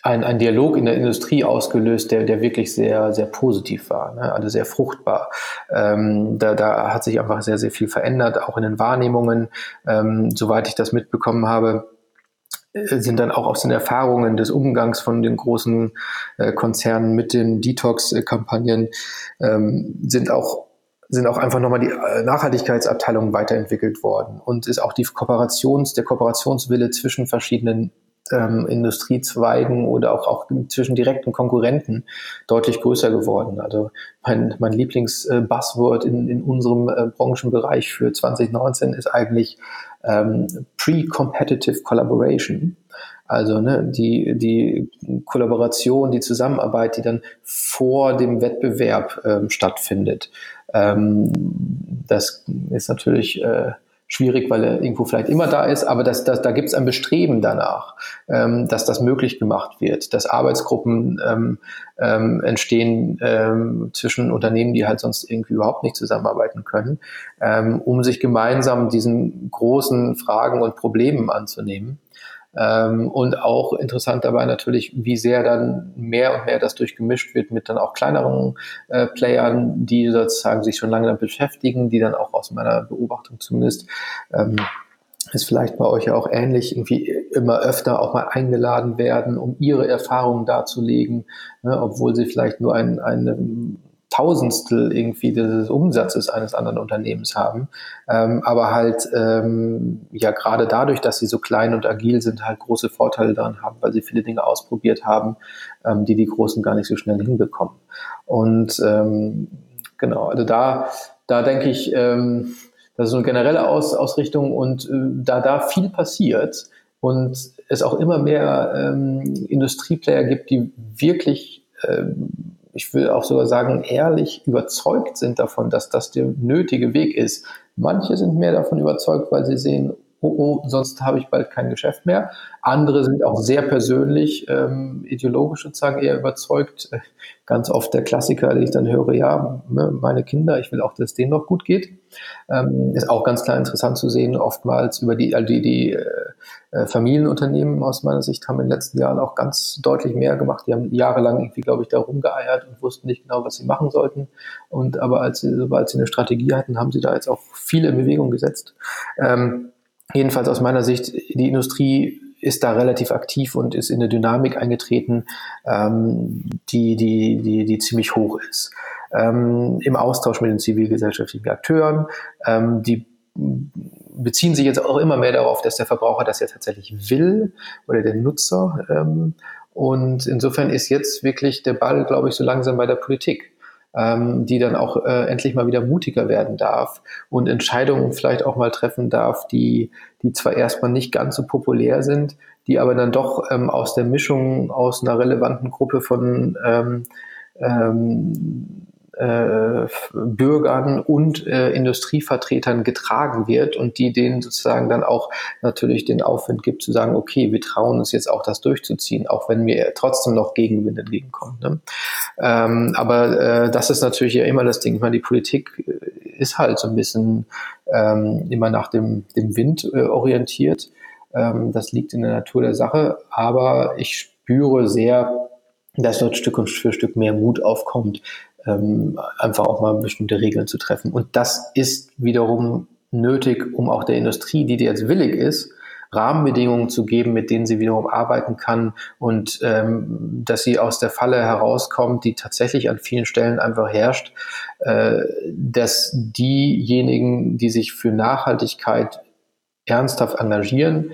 ein, ein Dialog in der Industrie ausgelöst, der, der wirklich sehr, sehr positiv war, ne? also sehr fruchtbar. Ähm, da, da hat sich einfach sehr, sehr viel verändert, auch in den Wahrnehmungen. Ähm, soweit ich das mitbekommen habe, äh, sind dann auch aus den Erfahrungen des Umgangs von den großen äh, Konzernen mit den Detox-Kampagnen, ähm, sind auch sind auch einfach nochmal die äh, Nachhaltigkeitsabteilungen weiterentwickelt worden und ist auch die Kooperations, der Kooperationswille zwischen verschiedenen ähm, Industriezweigen oder auch, auch zwischen direkten Konkurrenten deutlich größer geworden. Also mein, mein Lieblings-Buzzword in, in unserem äh, Branchenbereich für 2019 ist eigentlich ähm, Pre-Competitive Collaboration. Also ne, die, die Kollaboration, die Zusammenarbeit, die dann vor dem Wettbewerb ähm, stattfindet. Ähm, das ist natürlich äh, schwierig, weil er irgendwo vielleicht immer da ist, aber das, das, da gibt es ein Bestreben danach, ähm, dass das möglich gemacht wird, dass Arbeitsgruppen ähm, ähm, entstehen ähm, zwischen Unternehmen, die halt sonst irgendwie überhaupt nicht zusammenarbeiten können, ähm, um sich gemeinsam diesen großen Fragen und Problemen anzunehmen. Ähm, und auch interessant dabei natürlich, wie sehr dann mehr und mehr das durchgemischt wird mit dann auch kleineren äh, Playern, die sozusagen sich schon lange damit beschäftigen, die dann auch aus meiner Beobachtung zumindest ähm, ist vielleicht bei euch ja auch ähnlich, irgendwie immer öfter auch mal eingeladen werden, um ihre Erfahrungen darzulegen, ne, obwohl sie vielleicht nur ein, eine Tausendstel irgendwie des Umsatzes eines anderen Unternehmens haben. Ähm, aber halt ähm, ja gerade dadurch, dass sie so klein und agil sind, halt große Vorteile daran haben, weil sie viele Dinge ausprobiert haben, ähm, die die Großen gar nicht so schnell hinbekommen. Und ähm, genau, also da, da denke ich, ähm, das ist eine generelle Aus Ausrichtung und äh, da da viel passiert und es auch immer mehr ähm, Industrieplayer gibt, die wirklich ähm, ich will auch sogar sagen, ehrlich überzeugt sind davon, dass das der nötige Weg ist. Manche sind mehr davon überzeugt, weil sie sehen, oh, oh, sonst habe ich bald kein Geschäft mehr. Andere sind auch sehr persönlich, ähm, ideologisch sozusagen eher überzeugt. [LAUGHS] Ganz oft der Klassiker, den ich dann höre, ja, ne, meine Kinder, ich will auch, dass es denen noch gut geht. Ähm, ist auch ganz klar interessant zu sehen, oftmals über die, also die, die äh, äh, Familienunternehmen aus meiner Sicht haben in den letzten Jahren auch ganz deutlich mehr gemacht. Die haben jahrelang irgendwie, glaube ich, da rumgeeiert und wussten nicht genau, was sie machen sollten. Und aber als sie, sobald sie eine Strategie hatten, haben sie da jetzt auch viele in Bewegung gesetzt. Ähm, jedenfalls aus meiner Sicht, die Industrie ist da relativ aktiv und ist in eine Dynamik eingetreten, ähm, die, die, die, die ziemlich hoch ist. Ähm, Im Austausch mit den zivilgesellschaftlichen Akteuren, ähm, die beziehen sich jetzt auch immer mehr darauf, dass der Verbraucher das ja tatsächlich will oder der Nutzer. Ähm, und insofern ist jetzt wirklich der Ball, glaube ich, so langsam bei der Politik ähm, die dann auch äh, endlich mal wieder mutiger werden darf und Entscheidungen vielleicht auch mal treffen darf, die, die zwar erstmal nicht ganz so populär sind, die aber dann doch ähm, aus der Mischung aus einer relevanten Gruppe von ähm, ähm, äh, Bürgern und äh, Industrievertretern getragen wird und die denen sozusagen dann auch natürlich den Aufwand gibt zu sagen, okay, wir trauen uns jetzt auch das durchzuziehen, auch wenn mir trotzdem noch Gegenwind entgegenkommt. Ne? Ähm, aber äh, das ist natürlich ja immer das Ding. Ich meine, die Politik äh, ist halt so ein bisschen ähm, immer nach dem, dem Wind äh, orientiert. Ähm, das liegt in der Natur der Sache. Aber ich spüre sehr, dass dort Stück für Stück mehr Mut aufkommt, ähm, einfach auch mal bestimmte Regeln zu treffen. Und das ist wiederum nötig, um auch der Industrie, die jetzt willig ist, Rahmenbedingungen zu geben, mit denen sie wiederum arbeiten kann und ähm, dass sie aus der Falle herauskommt, die tatsächlich an vielen Stellen einfach herrscht, äh, dass diejenigen, die sich für Nachhaltigkeit ernsthaft engagieren,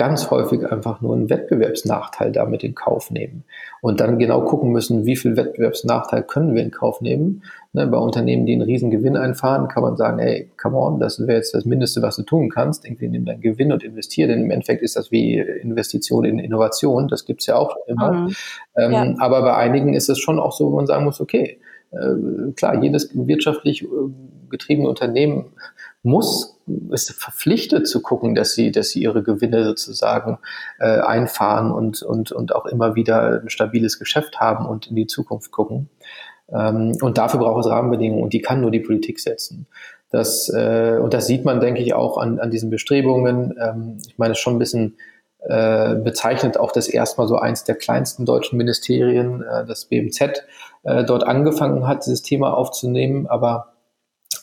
ganz häufig einfach nur einen Wettbewerbsnachteil damit in Kauf nehmen. Und dann genau gucken müssen, wie viel Wettbewerbsnachteil können wir in Kauf nehmen. Ne, bei Unternehmen, die einen riesen Gewinn einfahren, kann man sagen, hey, come on, das wäre jetzt das Mindeste, was du tun kannst. Irgendwie nimm deinen Gewinn und investiere, denn im Endeffekt ist das wie Investition in Innovation. Das gibt's ja auch immer. Mhm. Ähm, ja. Aber bei einigen ist es schon auch so, wo man sagen muss, okay, äh, klar, jedes wirtschaftlich äh, getriebene Unternehmen muss, ist verpflichtet zu gucken, dass sie, dass sie ihre Gewinne sozusagen äh, einfahren und, und, und auch immer wieder ein stabiles Geschäft haben und in die Zukunft gucken. Ähm, und dafür braucht es Rahmenbedingungen und die kann nur die Politik setzen. Das, äh, und das sieht man, denke ich, auch an, an diesen Bestrebungen. Ähm, ich meine, es ist schon ein bisschen äh, bezeichnet auch das erstmal so eins der kleinsten deutschen Ministerien, äh, das BMZ, äh, dort angefangen hat, dieses Thema aufzunehmen. Aber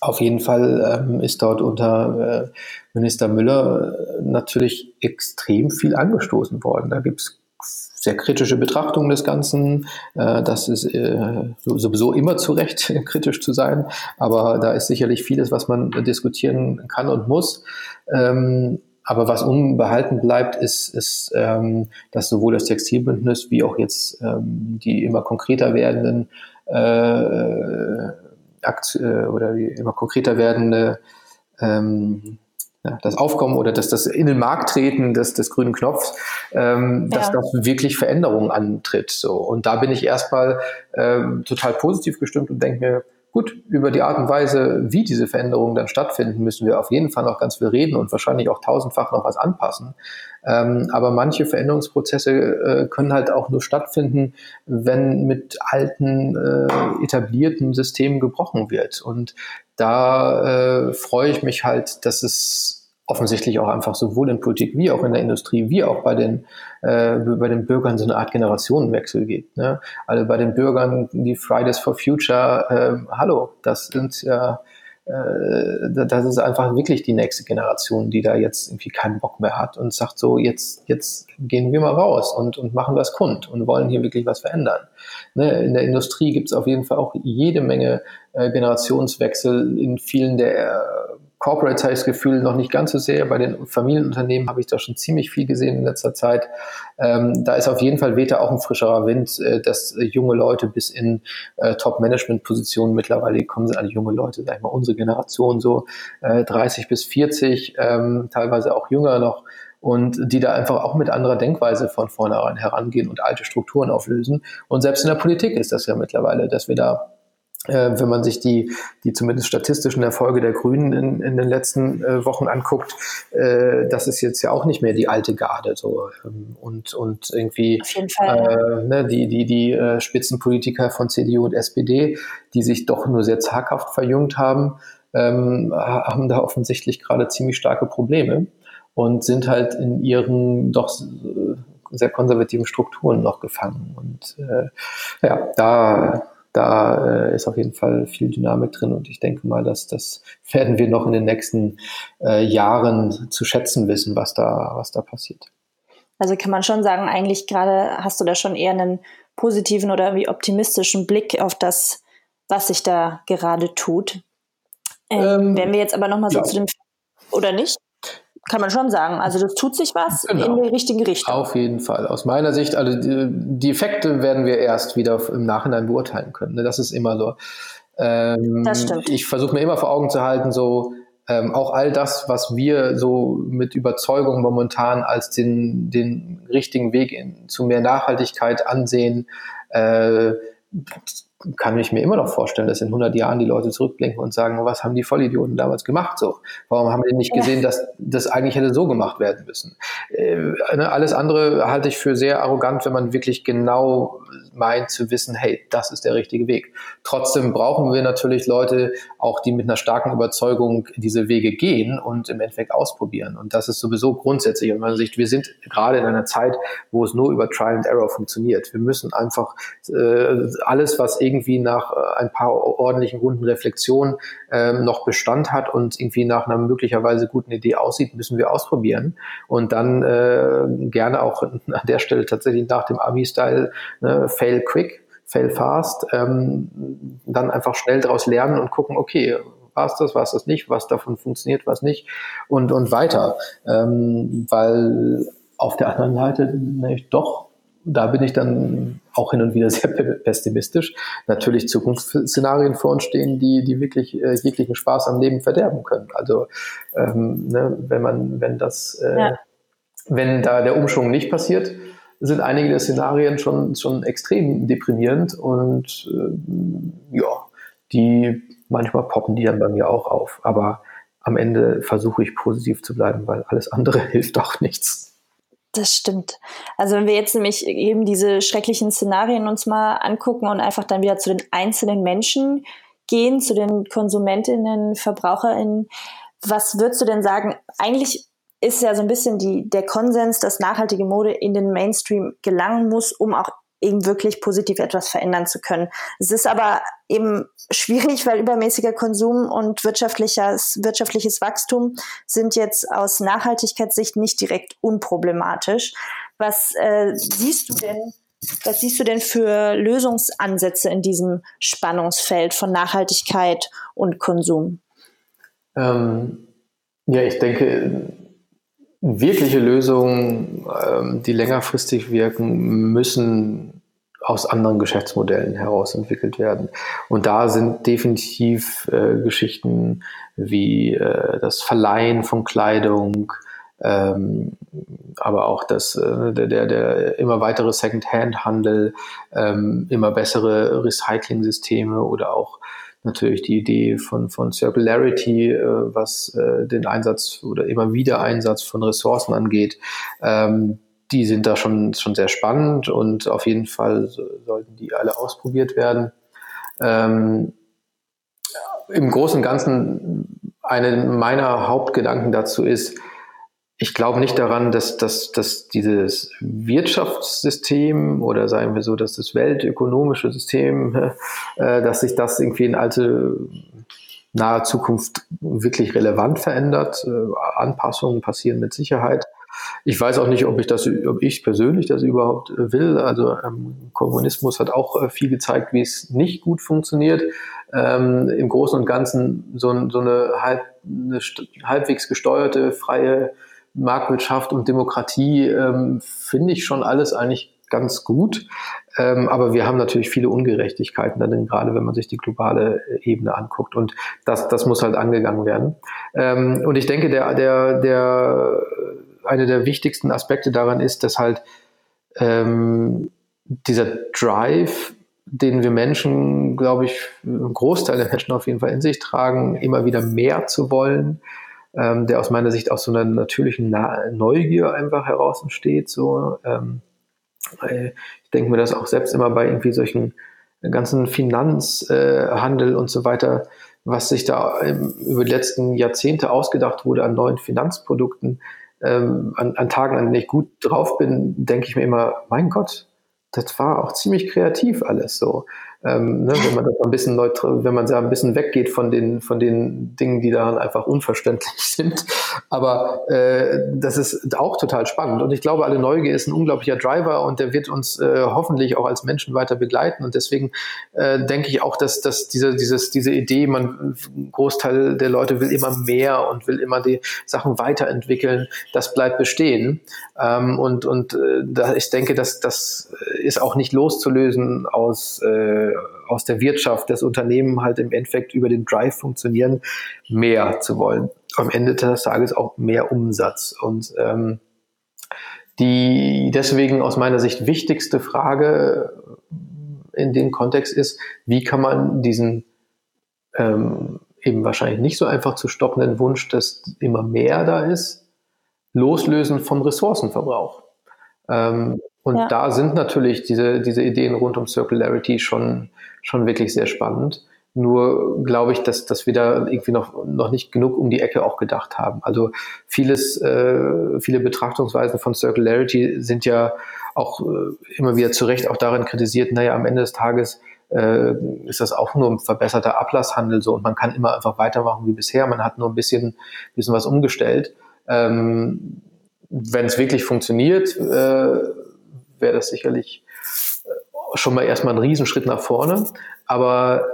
auf jeden Fall ähm, ist dort unter äh, Minister Müller äh, natürlich extrem viel angestoßen worden. Da gibt es sehr kritische Betrachtung des Ganzen. Äh, das ist äh, sowieso immer zu Recht, [LAUGHS] kritisch zu sein, aber da ist sicherlich vieles, was man diskutieren kann und muss. Ähm, aber was unbehalten bleibt, ist, ist ähm, dass sowohl das Textilbündnis wie auch jetzt ähm, die immer konkreter werdenden äh, oder die immer konkreter werdende ähm, ja, das Aufkommen oder das, das in den Markt treten des, des grünen Knopfs, ähm, ja. dass das wirklich Veränderungen antritt. So. Und da bin ich erstmal ähm, total positiv gestimmt und denke mir, gut, über die Art und Weise, wie diese Veränderungen dann stattfinden, müssen wir auf jeden Fall noch ganz viel reden und wahrscheinlich auch tausendfach noch was anpassen. Ähm, aber manche Veränderungsprozesse äh, können halt auch nur stattfinden, wenn mit alten, äh, etablierten Systemen gebrochen wird. Und da äh, freue ich mich halt, dass es offensichtlich auch einfach sowohl in Politik wie auch in der Industrie wie auch bei den äh, bei den Bürgern so eine Art Generationenwechsel gibt. Ne? Also bei den Bürgern die Fridays for Future, äh, hallo, das sind ja äh, das ist einfach wirklich die nächste Generation, die da jetzt irgendwie keinen Bock mehr hat und sagt so, jetzt, jetzt gehen wir mal raus und, und machen das kund und wollen hier wirklich was verändern. Ne, in der Industrie gibt es auf jeden Fall auch jede Menge äh, Generationswechsel in vielen der Corporates habe ich das Gefühl noch nicht ganz so sehr. Bei den Familienunternehmen habe ich da schon ziemlich viel gesehen in letzter Zeit. Ähm, da ist auf jeden Fall weht auch ein frischerer Wind, äh, dass junge Leute bis in äh, Top-Management-Positionen mittlerweile kommen, sind alle junge Leute, sag ich mal, unsere Generation so äh, 30 bis 40, ähm, teilweise auch jünger noch und die da einfach auch mit anderer Denkweise von vornherein herangehen und alte Strukturen auflösen. Und selbst in der Politik ist das ja mittlerweile, dass wir da äh, wenn man sich die, die zumindest statistischen Erfolge der Grünen in, in den letzten äh, Wochen anguckt, äh, das ist jetzt ja auch nicht mehr die alte Garde so ähm, und und irgendwie Fall, äh, ne, die die die äh, Spitzenpolitiker von CDU und SPD, die sich doch nur sehr zaghaft verjüngt haben, ähm, haben da offensichtlich gerade ziemlich starke Probleme und sind halt in ihren doch äh, sehr konservativen Strukturen noch gefangen. Und ja da da äh, ist auf jeden Fall viel Dynamik drin und ich denke mal, dass das [LAUGHS] werden wir noch in den nächsten äh, Jahren zu schätzen wissen, was da, was da passiert. Also kann man schon sagen, eigentlich gerade hast du da schon eher einen positiven oder wie optimistischen Blick auf das, was sich da gerade tut. Ähm, ähm, wenn wir jetzt aber nochmal so ja. zu dem, oder nicht? Kann man schon sagen. Also das tut sich was genau. in die richtige Richtung. Auf jeden Fall. Aus meiner Sicht, also die, Effekte werden wir erst wieder im Nachhinein beurteilen können. Ne? Das ist immer so. Ähm, das stimmt. Ich versuche mir immer vor Augen zu halten, so ähm, auch all das, was wir so mit Überzeugung momentan als den, den richtigen Weg in, zu mehr Nachhaltigkeit ansehen, äh, kann ich mir immer noch vorstellen, dass in 100 Jahren die Leute zurückblinken und sagen, was haben die Vollidioten damals gemacht so? Warum haben die nicht gesehen, dass das eigentlich hätte so gemacht werden müssen? Äh, ne, alles andere halte ich für sehr arrogant, wenn man wirklich genau meint zu wissen, hey, das ist der richtige Weg. Trotzdem brauchen wir natürlich Leute, auch die mit einer starken Überzeugung diese Wege gehen und im Endeffekt ausprobieren. Und das ist sowieso grundsätzlich aus meiner Sicht, wir sind gerade in einer Zeit, wo es nur über Trial and Error funktioniert. Wir müssen einfach äh, alles, was irgendwie nach äh, ein paar ordentlichen runden Reflexionen äh, noch Bestand hat und irgendwie nach einer möglicherweise guten Idee aussieht, müssen wir ausprobieren. Und dann äh, gerne auch an der Stelle tatsächlich nach dem Ami-Style ne, fail quick, fail fast, ähm, dann einfach schnell daraus lernen und gucken, okay, war es das, war es das nicht, was davon funktioniert, was nicht und, und weiter. Ähm, weil auf der anderen Seite nämlich doch da bin ich dann auch hin und wieder [LAUGHS] sehr pessimistisch. Natürlich Zukunftsszenarien vor uns stehen, die, die wirklich äh, jeglichen Spaß am Leben verderben können. Also ähm, ne, wenn man, wenn das, äh, ja. wenn da der Umschwung nicht passiert, sind einige der Szenarien schon, schon extrem deprimierend und äh, ja, die manchmal poppen die dann bei mir auch auf. Aber am Ende versuche ich positiv zu bleiben, weil alles andere [LAUGHS] hilft auch nichts. Das stimmt. Also wenn wir jetzt nämlich eben diese schrecklichen Szenarien uns mal angucken und einfach dann wieder zu den einzelnen Menschen gehen, zu den Konsumentinnen, Verbraucherinnen, was würdest du denn sagen? Eigentlich ist ja so ein bisschen die, der Konsens, dass nachhaltige Mode in den Mainstream gelangen muss, um auch eben wirklich positiv etwas verändern zu können. Es ist aber eben schwierig, weil übermäßiger Konsum und wirtschaftliches, wirtschaftliches Wachstum sind jetzt aus Nachhaltigkeitssicht nicht direkt unproblematisch. Was äh, siehst du denn? Was siehst du denn für Lösungsansätze in diesem Spannungsfeld von Nachhaltigkeit und Konsum? Ähm, ja, ich denke, wirkliche Lösungen, ähm, die längerfristig wirken, müssen aus anderen Geschäftsmodellen heraus entwickelt werden. Und da sind definitiv äh, Geschichten wie äh, das Verleihen von Kleidung, ähm, aber auch das, äh, der, der, der immer weitere Second-Hand-Handel, ähm, immer bessere Recycling-Systeme oder auch natürlich die Idee von, von Circularity, äh, was äh, den Einsatz oder immer wieder Einsatz von Ressourcen angeht. Ähm, die sind da schon, schon sehr spannend und auf jeden Fall sollten die alle ausprobiert werden. Ähm, Im Großen und Ganzen, eine meiner Hauptgedanken dazu ist, ich glaube nicht daran, dass, dass, dass dieses Wirtschaftssystem oder sagen wir so, dass das weltökonomische System, [LAUGHS] äh, dass sich das irgendwie in alte nahe Zukunft wirklich relevant verändert. Äh, Anpassungen passieren mit Sicherheit. Ich weiß auch nicht, ob ich das, ob ich persönlich das überhaupt äh, will. Also ähm, Kommunismus hat auch äh, viel gezeigt, wie es nicht gut funktioniert. Ähm, Im Großen und Ganzen so, so eine, halb, eine halbwegs gesteuerte, freie Marktwirtschaft und Demokratie ähm, finde ich schon alles eigentlich ganz gut. Ähm, aber wir haben natürlich viele Ungerechtigkeiten, dann gerade wenn man sich die globale äh, Ebene anguckt. Und das, das muss halt angegangen werden. Ähm, und ich denke, der, der, der, eine der wichtigsten Aspekte daran ist, dass halt ähm, dieser Drive, den wir Menschen, glaube ich, ein Großteil der Menschen auf jeden Fall in sich tragen, immer wieder mehr zu wollen, ähm, der aus meiner Sicht aus so einer natürlichen Na Neugier einfach heraus entsteht. So, ähm, ich denke mir das auch selbst immer bei irgendwie solchen ganzen Finanzhandel äh, und so weiter, was sich da über die letzten Jahrzehnte ausgedacht wurde an neuen Finanzprodukten, ähm, an, an Tagen, an denen ich gut drauf bin, denke ich mir immer, mein Gott, das war auch ziemlich kreativ alles so. Ähm, ne, wenn man das ein bisschen neutral, wenn man da ein bisschen weggeht von den, von den Dingen, die daran einfach unverständlich [LAUGHS] sind. Aber äh, das ist auch total spannend. Und ich glaube, alle Neugier ist ein unglaublicher Driver und der wird uns äh, hoffentlich auch als Menschen weiter begleiten. Und deswegen äh, denke ich auch, dass, dass diese, dieses, diese Idee, man, Großteil der Leute will immer mehr und will immer die Sachen weiterentwickeln, das bleibt bestehen. Ähm, und und äh, da, ich denke, dass das ist auch nicht loszulösen aus äh, äh, aus der Wirtschaft, des Unternehmen halt im Endeffekt über den Drive funktionieren, mehr zu wollen. Am Ende des Tages auch mehr Umsatz. Und ähm, die deswegen aus meiner Sicht wichtigste Frage in dem Kontext ist, wie kann man diesen ähm, eben wahrscheinlich nicht so einfach zu stoppenden Wunsch, dass immer mehr da ist, loslösen vom Ressourcenverbrauch. Ähm, und ja. da sind natürlich diese, diese Ideen rund um Circularity schon, schon wirklich sehr spannend. Nur glaube ich, dass, dass wir da irgendwie noch, noch nicht genug um die Ecke auch gedacht haben. Also vieles, äh, viele Betrachtungsweisen von Circularity sind ja auch äh, immer wieder zu Recht auch darin kritisiert, naja, am Ende des Tages äh, ist das auch nur ein verbesserter Ablasshandel so und man kann immer einfach weitermachen wie bisher. Man hat nur ein bisschen, bisschen was umgestellt. Ähm, Wenn es wirklich funktioniert, äh, wäre das sicherlich äh, schon mal erstmal ein Riesenschritt nach vorne. Aber,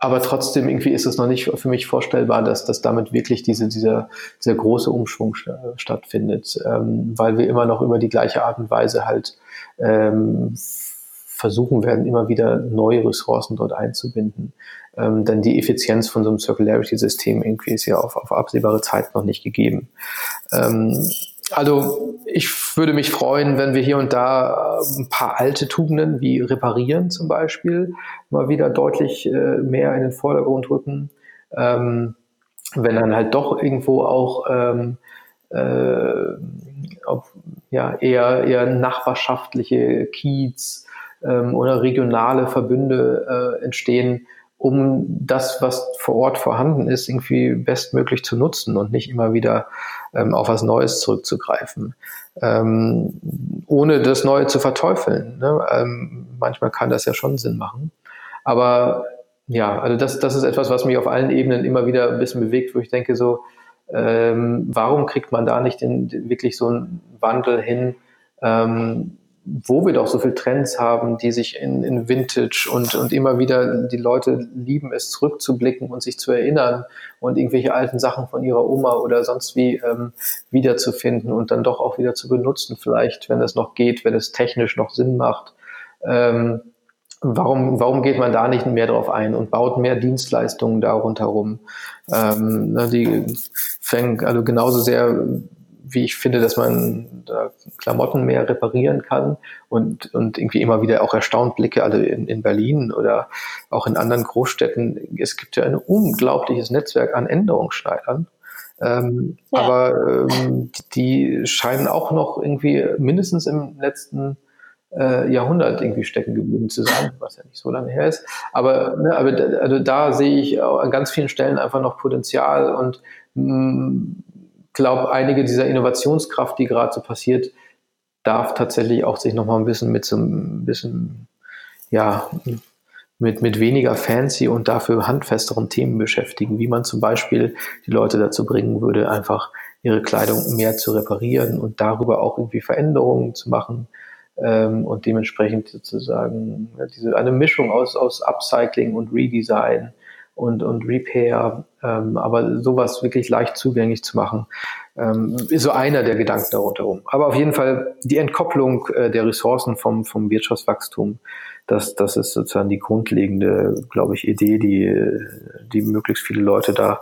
aber trotzdem irgendwie ist es noch nicht für mich vorstellbar, dass, dass damit wirklich diese, dieser, dieser große Umschwung st stattfindet, ähm, weil wir immer noch über die gleiche Art und Weise halt ähm, versuchen werden, immer wieder neue Ressourcen dort einzubinden. Ähm, denn die Effizienz von so einem Circularity-System irgendwie ist ja auf, auf absehbare Zeit noch nicht gegeben. Ähm, also ich würde mich freuen, wenn wir hier und da ein paar alte Tugenden wie Reparieren zum Beispiel mal wieder deutlich äh, mehr in den Vordergrund rücken. Ähm, wenn dann halt doch irgendwo auch ähm, äh, auf, ja, eher, eher nachbarschaftliche Kiez ähm, oder regionale Verbünde äh, entstehen, um das, was vor Ort vorhanden ist, irgendwie bestmöglich zu nutzen und nicht immer wieder ähm, auf was Neues zurückzugreifen, ähm, ohne das Neue zu verteufeln. Ne? Ähm, manchmal kann das ja schon Sinn machen. Aber ja, also das, das ist etwas, was mich auf allen Ebenen immer wieder ein bisschen bewegt, wo ich denke so, ähm, warum kriegt man da nicht den, wirklich so einen Wandel hin, ähm, wo wir doch so viele Trends haben, die sich in, in Vintage und, und immer wieder die Leute lieben es zurückzublicken und sich zu erinnern und irgendwelche alten Sachen von ihrer Oma oder sonst wie ähm, wiederzufinden und dann doch auch wieder zu benutzen, vielleicht, wenn es noch geht, wenn es technisch noch Sinn macht. Ähm, warum, warum geht man da nicht mehr drauf ein und baut mehr Dienstleistungen da rundherum? Ähm, ne, die fängt also genauso sehr wie ich finde, dass man da Klamotten mehr reparieren kann und, und irgendwie immer wieder auch erstaunt blicke, also in, in Berlin oder auch in anderen Großstädten. Es gibt ja ein unglaubliches Netzwerk an Änderungsschneidern. Ähm, ja. Aber ähm, die scheinen auch noch irgendwie mindestens im letzten äh, Jahrhundert irgendwie stecken geblieben zu sein, was ja nicht so lange her ist. Aber, ne, aber da, also da sehe ich an ganz vielen Stellen einfach noch Potenzial und mh, mm, glaube, einige dieser Innovationskraft, die gerade so passiert, darf tatsächlich auch sich noch mal ein bisschen mit so ein bisschen, ja, mit, mit weniger fancy und dafür handfesteren Themen beschäftigen, wie man zum Beispiel die Leute dazu bringen würde, einfach ihre Kleidung mehr zu reparieren und darüber auch irgendwie Veränderungen zu machen ähm, und dementsprechend sozusagen diese eine Mischung aus, aus Upcycling und Redesign und, und Repair, ähm, aber sowas wirklich leicht zugänglich zu machen, ähm, ist so einer der Gedanken darunter rum. Aber auf jeden Fall die Entkopplung äh, der Ressourcen vom, vom Wirtschaftswachstum, das, das ist sozusagen die grundlegende, glaube ich, Idee, die, die möglichst viele Leute da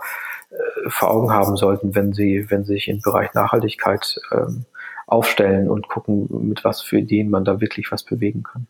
äh, vor Augen haben sollten, wenn sie, wenn sie sich im Bereich Nachhaltigkeit ähm, aufstellen und gucken, mit was für Ideen man da wirklich was bewegen kann.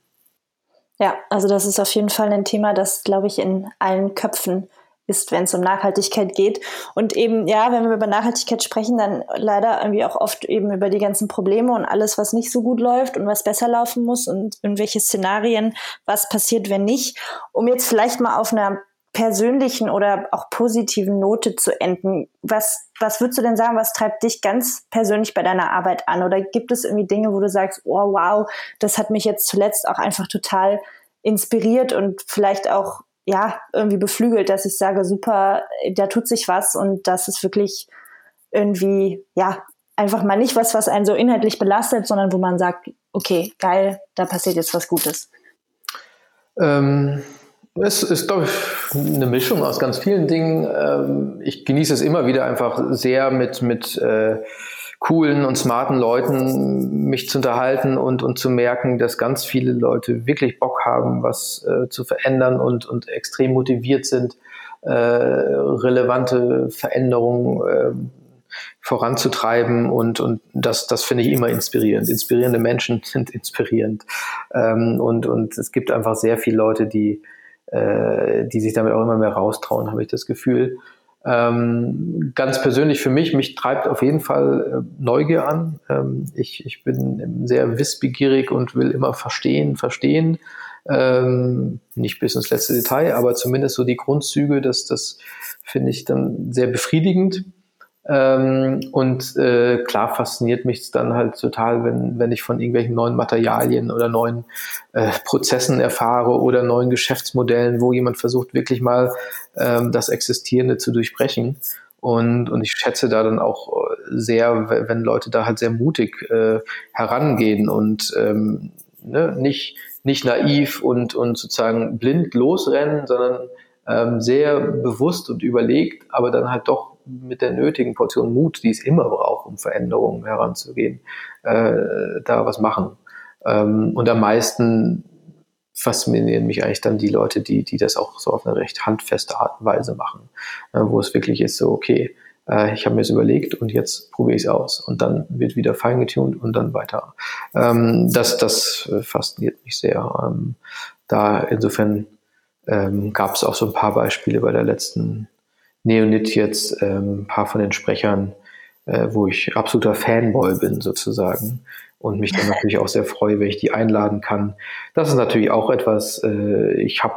Ja, also das ist auf jeden Fall ein Thema, das, glaube ich, in allen Köpfen ist, wenn es um Nachhaltigkeit geht. Und eben, ja, wenn wir über Nachhaltigkeit sprechen, dann leider irgendwie auch oft eben über die ganzen Probleme und alles, was nicht so gut läuft und was besser laufen muss und irgendwelche Szenarien, was passiert, wenn nicht. Um jetzt vielleicht mal auf einer persönlichen oder auch positiven Note zu enden. Was, was würdest du denn sagen, was treibt dich ganz persönlich bei deiner Arbeit an? Oder gibt es irgendwie Dinge, wo du sagst, oh wow, das hat mich jetzt zuletzt auch einfach total inspiriert und vielleicht auch ja irgendwie beflügelt, dass ich sage, super, da tut sich was und das ist wirklich irgendwie ja einfach mal nicht was, was einen so inhaltlich belastet, sondern wo man sagt, okay, geil, da passiert jetzt was Gutes. Ähm es ist, glaube ich, eine Mischung aus ganz vielen Dingen. Ähm, ich genieße es immer wieder einfach sehr mit, mit äh, coolen und smarten Leuten mich zu unterhalten und, und zu merken, dass ganz viele Leute wirklich Bock haben, was äh, zu verändern und, und extrem motiviert sind, äh, relevante Veränderungen äh, voranzutreiben und, und das, das finde ich immer inspirierend. Inspirierende Menschen [LAUGHS] sind inspirierend. Ähm, und, und es gibt einfach sehr viele Leute, die äh, die sich damit auch immer mehr raustrauen, habe ich das Gefühl. Ähm, ganz persönlich für mich, mich treibt auf jeden Fall äh, Neugier an. Ähm, ich, ich bin sehr wissbegierig und will immer verstehen, verstehen. Ähm, nicht bis ins letzte Detail, aber zumindest so die Grundzüge, das, das finde ich dann sehr befriedigend. Ähm, und äh, klar fasziniert mich es dann halt total, wenn, wenn ich von irgendwelchen neuen Materialien oder neuen äh, Prozessen erfahre oder neuen Geschäftsmodellen, wo jemand versucht, wirklich mal ähm, das Existierende zu durchbrechen. Und, und ich schätze da dann auch sehr, wenn Leute da halt sehr mutig äh, herangehen und ähm, ne, nicht, nicht naiv und, und sozusagen blind losrennen, sondern ähm, sehr bewusst und überlegt, aber dann halt doch mit der nötigen Portion Mut, die es immer braucht, um Veränderungen heranzugehen, äh, da was machen. Ähm, und am meisten faszinieren mich eigentlich dann die Leute, die, die das auch so auf eine recht handfeste Art und Weise machen, äh, wo es wirklich ist so, okay, äh, ich habe mir es überlegt und jetzt probiere ich es aus und dann wird wieder feingetuned und dann weiter. Ähm, das, das fasziniert mich sehr. Ähm, da insofern ähm, gab es auch so ein paar Beispiele bei der letzten Neonit jetzt ähm, ein paar von den Sprechern, äh, wo ich absoluter Fanboy bin sozusagen und mich dann natürlich auch sehr freue, wenn ich die einladen kann. Das ist natürlich auch etwas, äh, ich habe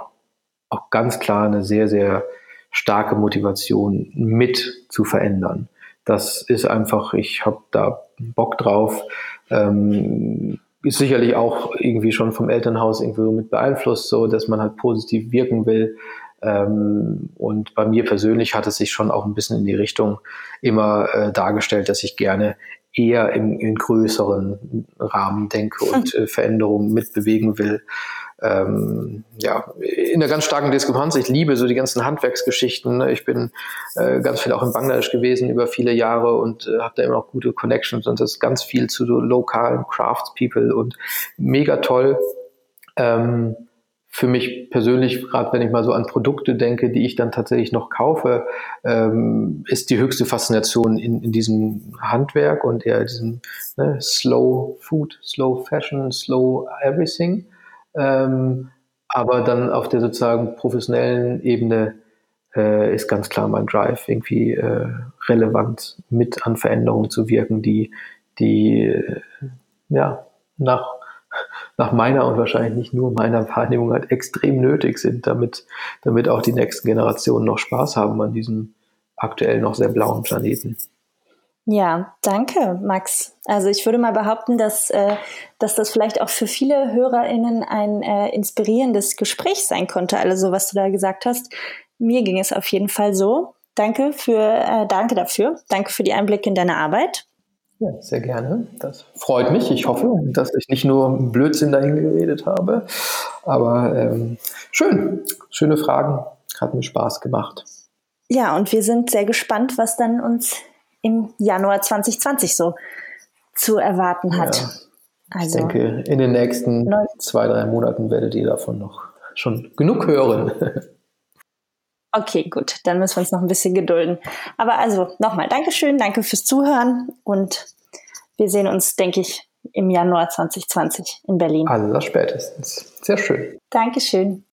auch ganz klar eine sehr, sehr starke Motivation mit zu verändern. Das ist einfach, ich habe da Bock drauf. Ähm, ist sicherlich auch irgendwie schon vom Elternhaus irgendwie mit beeinflusst, so dass man halt positiv wirken will. Ähm, und bei mir persönlich hat es sich schon auch ein bisschen in die Richtung immer äh, dargestellt, dass ich gerne eher im, in größeren Rahmen denke und [LAUGHS] äh, Veränderungen mitbewegen will. Ähm, ja, in einer ganz starken Diskrepanz. Ich liebe so die ganzen Handwerksgeschichten. Ich bin äh, ganz viel auch in Bangladesch gewesen über viele Jahre und äh, habe da immer noch gute Connections und das ist ganz viel zu so lokalen Craftspeople und mega toll. Ähm, für mich persönlich, gerade wenn ich mal so an Produkte denke, die ich dann tatsächlich noch kaufe, ähm, ist die höchste Faszination in, in diesem Handwerk und eher diesem ne, Slow Food, Slow Fashion, Slow Everything. Ähm, aber dann auf der sozusagen professionellen Ebene äh, ist ganz klar mein Drive, irgendwie äh, relevant mit an Veränderungen zu wirken, die, die äh, ja nach nach meiner und wahrscheinlich nicht nur meiner Wahrnehmung halt extrem nötig sind, damit, damit auch die nächsten Generationen noch Spaß haben an diesem aktuell noch sehr blauen Planeten. Ja, danke, Max. Also ich würde mal behaupten, dass, äh, dass das vielleicht auch für viele HörerInnen ein äh, inspirierendes Gespräch sein konnte, also was du da gesagt hast. Mir ging es auf jeden Fall so. Danke für, äh, danke dafür. Danke für die Einblicke in deine Arbeit. Ja, sehr gerne. Das freut mich. Ich hoffe, dass ich nicht nur Blödsinn dahin geredet habe. Aber ähm, schön. Schöne Fragen. Hat mir Spaß gemacht. Ja, und wir sind sehr gespannt, was dann uns im Januar 2020 so zu erwarten hat. Ja, also, ich denke, in den nächsten zwei, drei Monaten werdet ihr davon noch schon genug hören. [LAUGHS] Okay, gut, dann müssen wir uns noch ein bisschen gedulden. Aber also nochmal Dankeschön, danke fürs Zuhören und wir sehen uns, denke ich, im Januar 2020 in Berlin. Aller spätestens. Sehr schön. Dankeschön.